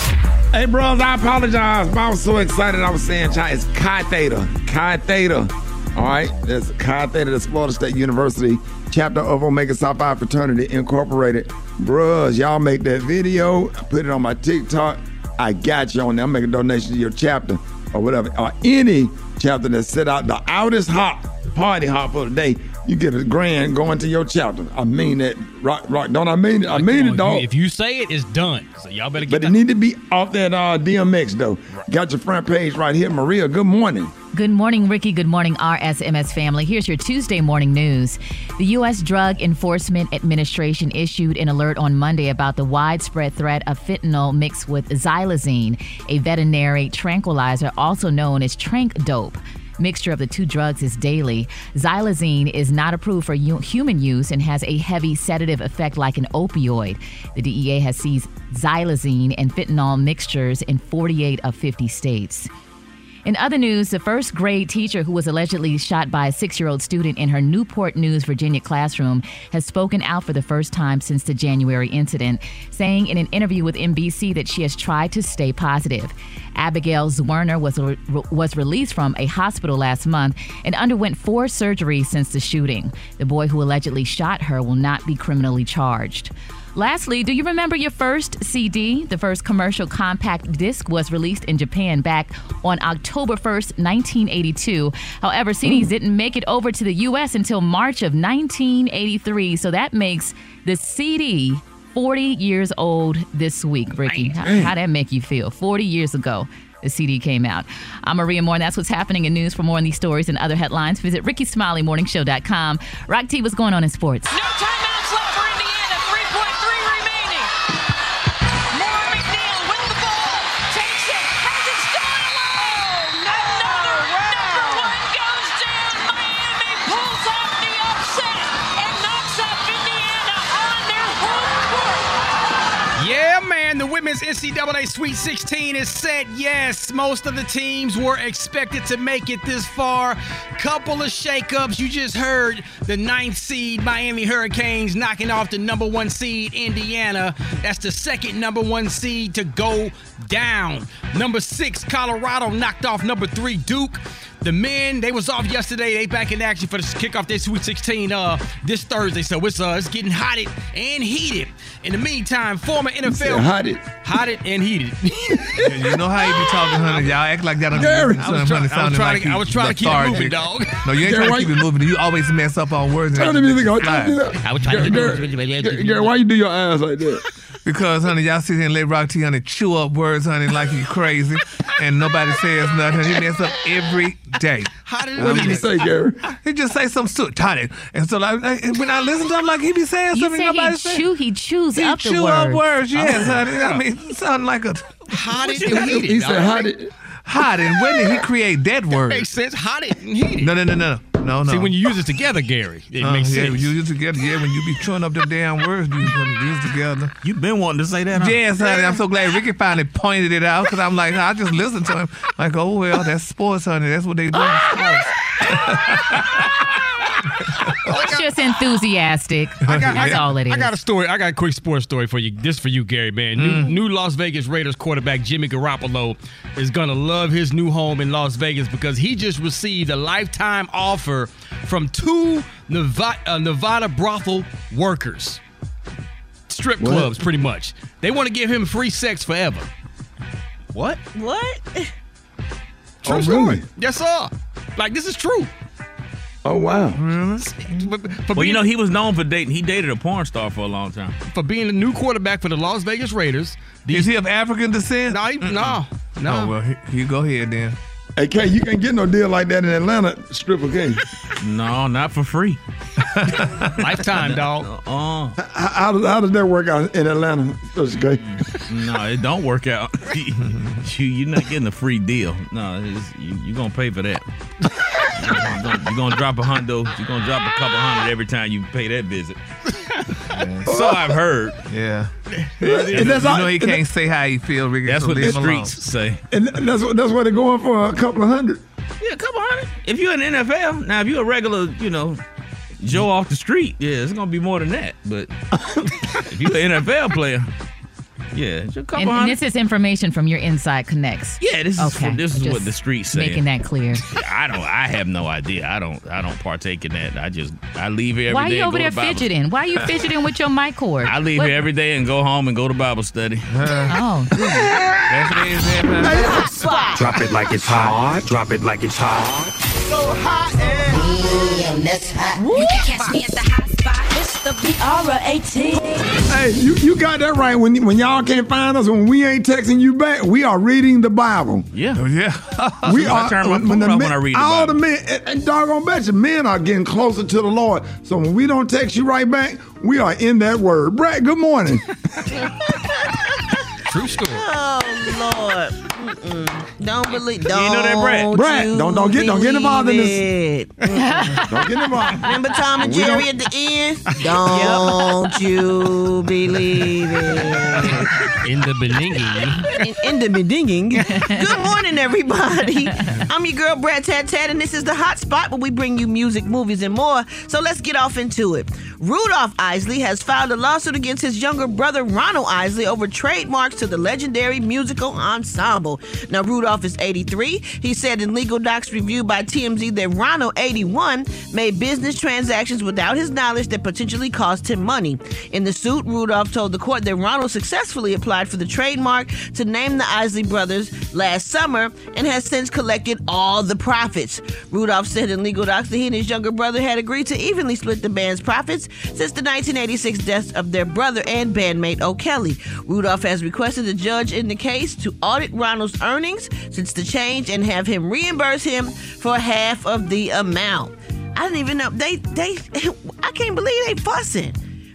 Hey, bros, I apologize. but I was so excited. I was saying, Chi, it's Chi Theta. Chi Theta. All right, that's Chi Theta, that's Florida State University, chapter of Omega Psi Phi Fraternity Incorporated. Bros, y'all make that video, put it on my TikTok. I got you on there. I'm making a donation to your chapter or whatever, or any chapter that set out the outest hop, party hop for the day. You get a grand going to your chapter. I mean it, right? Right? Don't I mean it? I mean it, dog. If you say it, it's done. So y'all better get But it need to be off that uh, DMX though. Got your front page right here, Maria. Good morning. Good morning, Rickey. Good morning, RSMS family. Here's your Tuesday morning news. The U.S. Drug Enforcement Administration issued an alert on Monday about the widespread threat of fentanyl mixed with xylazine, a veterinary tranquilizer also known as tranq dope. Mixture of the two drugs is daily. Xylazine is not approved for hu- human use and has a heavy sedative effect like an opioid. The DEA has seized xylazine and fentanyl mixtures in 48 of 50 states. In other news, the first grade teacher who was allegedly shot by a six year old student in her Newport News, Virginia classroom has spoken out for the first time since the January incident, saying in an interview with NBC that she has tried to stay positive. Abigail Zwerner was, re- was released from a hospital last month and underwent four surgeries since the shooting. The boy who allegedly shot her will not be criminally charged. Lastly, do you remember your first CD? The first commercial compact disc was released in Japan back on October 1st, 1982. However, CDs mm. didn't make it over to the US until March of 1983. So that makes the CD 40 years old this week, Rickey. How, how that make you feel? 40 years ago. The CD came out. I'm Maria Moore, and that's what's happening in news. For more on these stories and other headlines, visit RickeySmileyMorningShow.com. Rock T, what's going on in sports? No timeouts left women's NCAA Sweet 16 is set. Yes, most of the teams were expected to make it this far. Couple of shakeups. You just heard the ninth seed Miami Hurricanes knocking off the number one seed Indiana. That's the second number one seed to go down. Number six Colorado knocked off number three Duke. The men, they was off yesterday. They back in action for the kickoff this Sweet 16 uh this Thursday. So it's uh it's getting hotted and heated. In the meantime, former NFL hotted. hotted and heated. Yeah, you know how you be talking, honey. Y'all act like y'all don't Gary. I was try- I was trying to- I was trying to keep it moving, dog. No, you ain't Gary, trying to keep it moving. You always mess up on words. Turn the music on. Turn the. I was trying to Gary, Gary, Gary, why you do your ass like that? Because, honey, y'all sit here and let Rock T, honey, chew up words, honey, like you crazy, and nobody says nothing. He mess up every day. How did What did you say, Gary? He just say some stuff, tiny. And so, like, like, when I listen to him, like, he be saying You something said nobody he say. chew, he chews He up the chew words. up words, yes, Oh. honey. I mean, sound like a Hotted What you- and heated. He said dog. hotted. Hot and when did he create that word? Makes sense. Hotted and heated. No, no, no, no, no, no. See, when you use it together, Gary, it Uh, makes yeah, sense. when you use it together. Yeah, when you be chewing up them damn words, you put it together. You've been wanting to say that, huh? Yes, honey. I'm so glad Rickey finally pointed it out because I'm like, I just listened to him. Like, oh well, that's sports, honey. That's what they do. in sports. It's just enthusiastic. That's all it is. I got a story. I got a quick sports story for you. This for you, Gary, man. New, Mm. new Las Vegas Raiders quarterback Jimmy Garoppolo is gonna love his new home in Las Vegas because he just received a lifetime offer from two Nevada, uh, Nevada brothel workers, strip What? clubs, pretty much. They want to give him free sex forever. What? What? True Oh, story. really? Yes, sir. Like this is true. Oh wow. Well, you know, he was known for dating. He dated a porn star for a long time. For being the new quarterback for the Las Vegas Raiders. Is he of African descent? No, he- no, no. Oh well, he, you go ahead then. Hey, K, you can't get no deal like that in Atlanta, stripper K. No, not for free. Lifetime, dog. Uh, How, how, does, how does that work out in Atlanta, Sister K? no, it don't work out. you, you're not getting a free deal. No, it's, you, you're gonna pay for that. You're gonna, you're gonna drop a hundo. You're gonna drop a couple hundred every time you pay that visit. so I've heard. Yeah. And You that's know all- he can't say how he feel, Rickey. That's so what the leave him alone. streets say. And that's what that's what they're going for a couple of hundred. Yeah, a couple hundred. If you're in the NFL, now if you're a regular, you know, Joe off the street, yeah, it's gonna be more than that. But if you're an NFL player, yeah, it's a couple And, and this is information from your Inside Connects. yeah, this is okay. this is Just what the streets say. Making that clear. I don't. I have no idea. I don't. I don't partake in that. I just. I leave here every day. Why are you and over there fidgeting? Why are you fidgeting with your mic cord? I leave What- here every day and go home and go to Bible study. Oh, oh That's what it is, man. Drop it like it's hot. Drop it like it's hot. So hot and that's hot. You can catch me at the hot spot. It's the B-R-A-T. Hey, you, you got that right. When when y'all can't find us, when we ain't texting you back, we are reading the Bible. Yeah, Oh, yeah. We I are turn my when the men, when I read the all Bible. the men and, and doggone bet you, men are getting closer to the Lord. So when we don't text you right back, we are in that word. Brat, good morning. True story. Oh Lord. Mm-mm. Don't believe. Don't ain't know that, Brat? Brat, don't- don't get- don't get involved in this. don't get involved. Remember Tom and Jerry at the end? Don't you believe it? In the beninging. In, in the bedinging. Good morning, everybody. I'm your girl, Brat Tat Tat, and this is the hot spot where we bring you music, movies, and more. So let's get off into it. Rudolph Isley has filed a lawsuit against his younger brother, Ronald Isley, over trademarks to the legendary musical ensemble. Now, Rudolph is 83. He said in legal docs reviewed by TMZ that Ronald, 81, made business transactions without his knowledge that potentially cost him money. In the suit, Rudolph told the court that Ronald successfully applied for the trademark to name the Isley brothers last summer and has since collected all the profits. Rudolph said in legal docs that he and his younger brother had agreed to evenly split the band's profits since the 1986 death of their brother and bandmate O'Kelly. Rudolph has requested the judge in the case to audit Ronald's earnings since the change and have him reimburse him for half of the amount. I didn't even know they they I can't believe they fussing.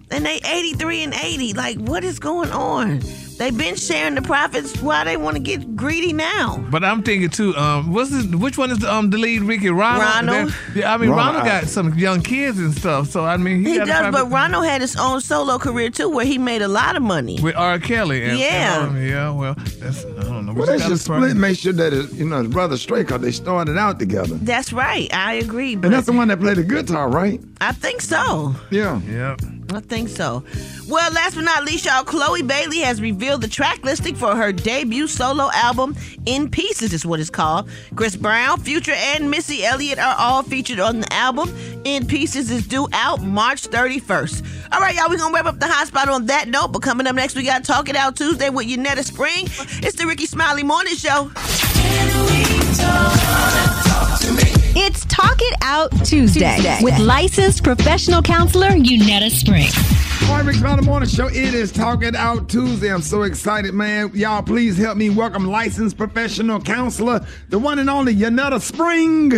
And they 83 and 80. Like what is going on? They've been sharing the profits. Why they want to get greedy now? But I'm thinking too. Um, what's this, which one is the, um the lead? Rickey Ronald. Ronald. That- yeah, I mean Ronald, Ronald, got some young kids and stuff. So I mean he, He does, but Ronald had his own solo career too, where he made a lot of money. with R. Kelly. And, Yeah. and, um, yeah. Well, that's I don't know. Well, they should split. Make sure that it, you know his brother straight because they started out together. That's right. I agree. And that's the one that played the guitar, right? I think so. Yeah. Yeah. I think so. Well, last but not least, y'all, Chloe Bailey has revealed the track listing for her debut solo album, In Pieces is what it's called. Chris Brown, Future, and Missy Elliott are all featured on the album. In Pieces is due out March 31st. All right, y'all, we're going to wrap up the hot spot on that note, but coming up next, we got Talk It Out Tuesday with Yanetta Spring. It's the Rickey Smiley Morning Show. It's Talk It Out Tuesday, with licensed professional counselor Unetta Spring. All right, Rick Smiley Morning Show. It is Talking Out Tuesday. I'm so excited, man. Y'all, please help me welcome licensed professional counselor, the one and only Yanetta Spring.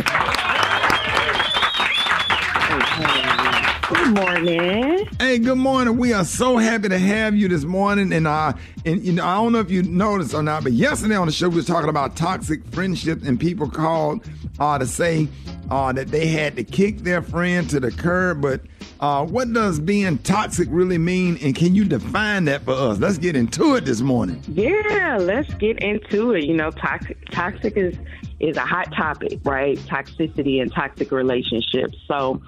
Good morning. Hey, good morning. We are so happy to have you this morning. And uh, and you know, I don't know if you noticed or not, but yesterday on the show we was talking about toxic friendships, and people called uh, to say uh, that they had to kick their friend to the curb. But uh, what does being toxic really mean? And can you define that for us? Let's get into it this morning. Yeah, let's get into it. You know, toxic toxic is is a hot topic, right? Toxicity and toxic relationships. So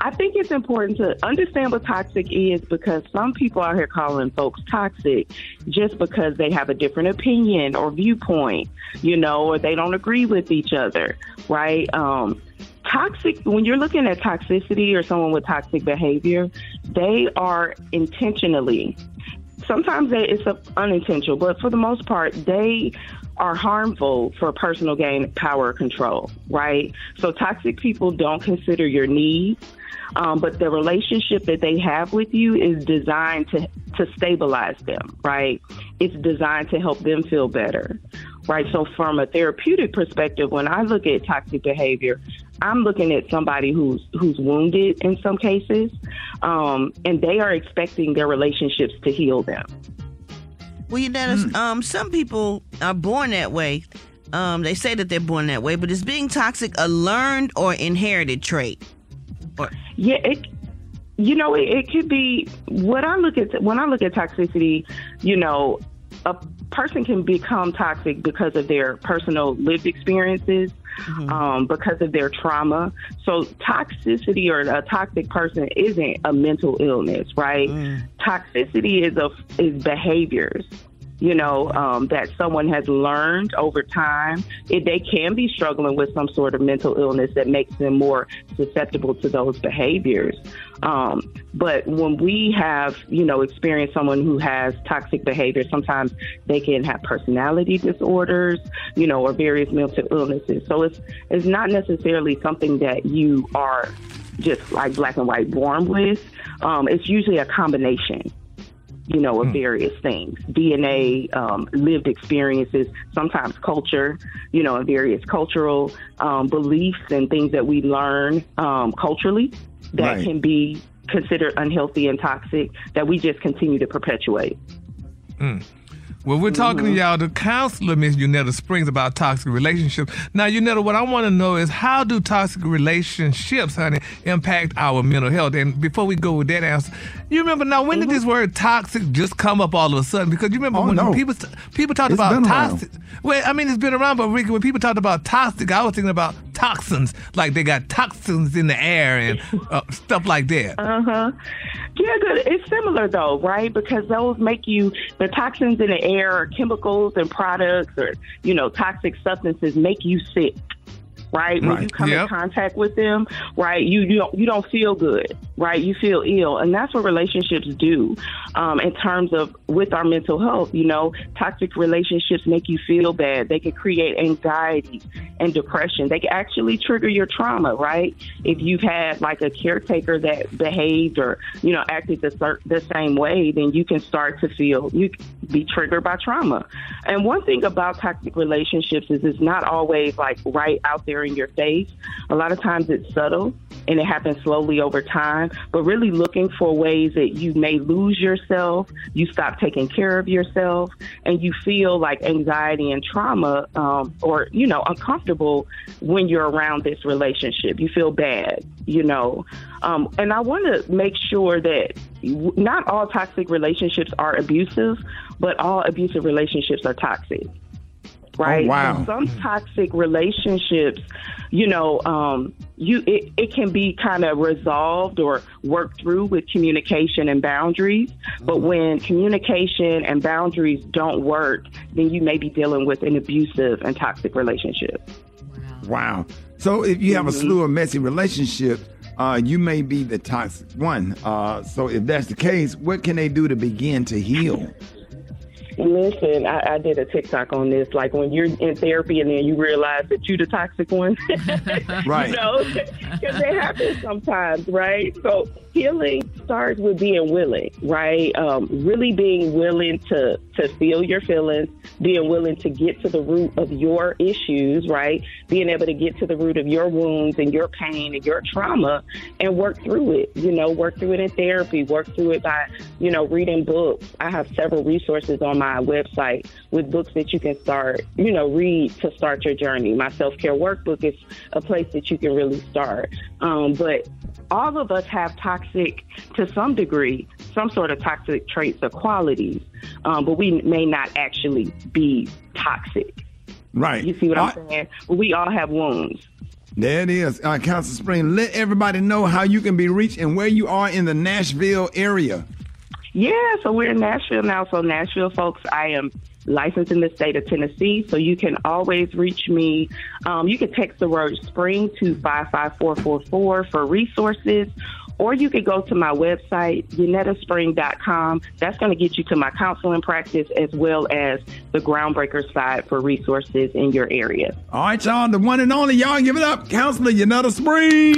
I think it's important to understand what toxic is because some people out here calling folks toxic just because they have a different opinion or viewpoint, you know, or they don't agree with each other, right? Um, toxic when you're looking at toxicity or someone with toxic behavior they are intentionally sometimes it's unintentional but for the most part they are harmful for personal gain power control right? So toxic people don't consider your needs um, but the relationship that they have with you is designed to to stabilize them right? It's designed to help them feel better right? So from a therapeutic perspective when i look at toxic behavior i'm looking at somebody who's who's wounded in some cases um, and they are expecting their relationships to heal them Well, you know, um, some people are born that way. Um, they say that they're born that way, but is being toxic a learned or inherited trait? Or, Yeah, it. You know, it, it could be what I look at when I look at toxicity. You know, a person can become toxic because of their personal lived experiences, um, because of their trauma. So, toxicity or a toxic person isn't a mental illness, right? Toxicity is a is behaviors you know, um, that someone has learned over time. It, they can be struggling with some sort of mental illness that makes them more susceptible to those behaviors. Um, but when we have, you know, experienced someone who has toxic behavior, sometimes they can have personality disorders, you know, or various mental illnesses. So it's it's not necessarily something that you are just like black and white born with. Um, it's usually a combination you know, of various things DNA, um, lived experiences, sometimes culture, you know, and various cultural um, beliefs and things that we learn um, culturally that Right. can be considered unhealthy and toxic that we just continue to perpetuate. Mm. Well, we're talking to y'all, the counselor, Miss Unetta Springs, about toxic relationships. Now, Unetta, what I want to know is how do toxic relationships, honey, impact our mental health? And before we go with that answer, you remember now when did this word toxic just come up all of a sudden? Because you remember Oh, when no. people people talked It's about toxic. Well, I mean, it's been around, but Rickey, when people talked about toxic, I was thinking about toxins, like they got toxins in the air and uh, stuff like that. Uh huh. Yeah, good. It's similar though, right? Because those make you the toxins in the air, or chemicals and products, or you know, toxic substances make you sick. Right? When you Right. come in contact with them, right, you you don't you don't feel good, right? You feel ill, and that's what relationships do. Um, in terms of with our mental health, you know, toxic relationships make you feel bad. They can create anxiety and depression. They can actually trigger your trauma, right? If you've had like a caretaker that behaved or you know acted the, the same way, then you can start to feel you be triggered by trauma. And one thing about toxic relationships is it's not always like right out there in your face. A lot of times it's subtle and it happens slowly over time. but really looking for ways that you may lose yourself, you stop taking care of yourself, and you feel like anxiety and trauma um, or, you know, uncomfortable when you're around this relationship. You feel bad, you know. Um, and I want to make sure that not all toxic relationships are abusive, but all abusive relationships are toxic right? Oh, wow. So some toxic relationships, you know, um, you it, it can be kind of resolved or worked through with communication and boundaries. But when communication and boundaries don't work, then you may be dealing with an abusive and toxic relationship. Wow. So if you have a Mhm. slew of messy relationships, uh, you may be the toxic one. Uh, so if that's the case, what can they do to begin to heal? Listen, I, I did a TikTok on this. Like when you're in therapy and then you realize that you're the toxic one. Right. You know, because it happens sometimes, right? So healing starts with being willing, right? Um, really being willing to to feel your feelings, being willing to get to the root of your issues, right? Being able to get to the root of your wounds and your pain and your trauma and work through it. You know, work through it in therapy, work through it by, you know, reading books. I have several resources on my website with books that you can start, you know, read to start your journey. My self care workbook is a place that you can really start. Um, but all of us have toxic, to some degree, some sort of toxic traits or qualities, um, but we may not actually be toxic. Right. You see what I'm saying? We all have wounds. There it is. Uh, Council Spring, let everybody know how you can be reached and where you are in the Nashville area. Yeah, so we're in Nashville now. So Nashville folks, I am licensed in the state of Tennessee, so you can always reach me. Um, you can text the word spring to 55444 for resources, or you could go to my website, unettaspring.com. That's going to get you to my counseling practice as well as the Groundbreaker side for resources in your area. All right, y'all, the one and only. Y'all give it up. Counselor Yanetta Spring.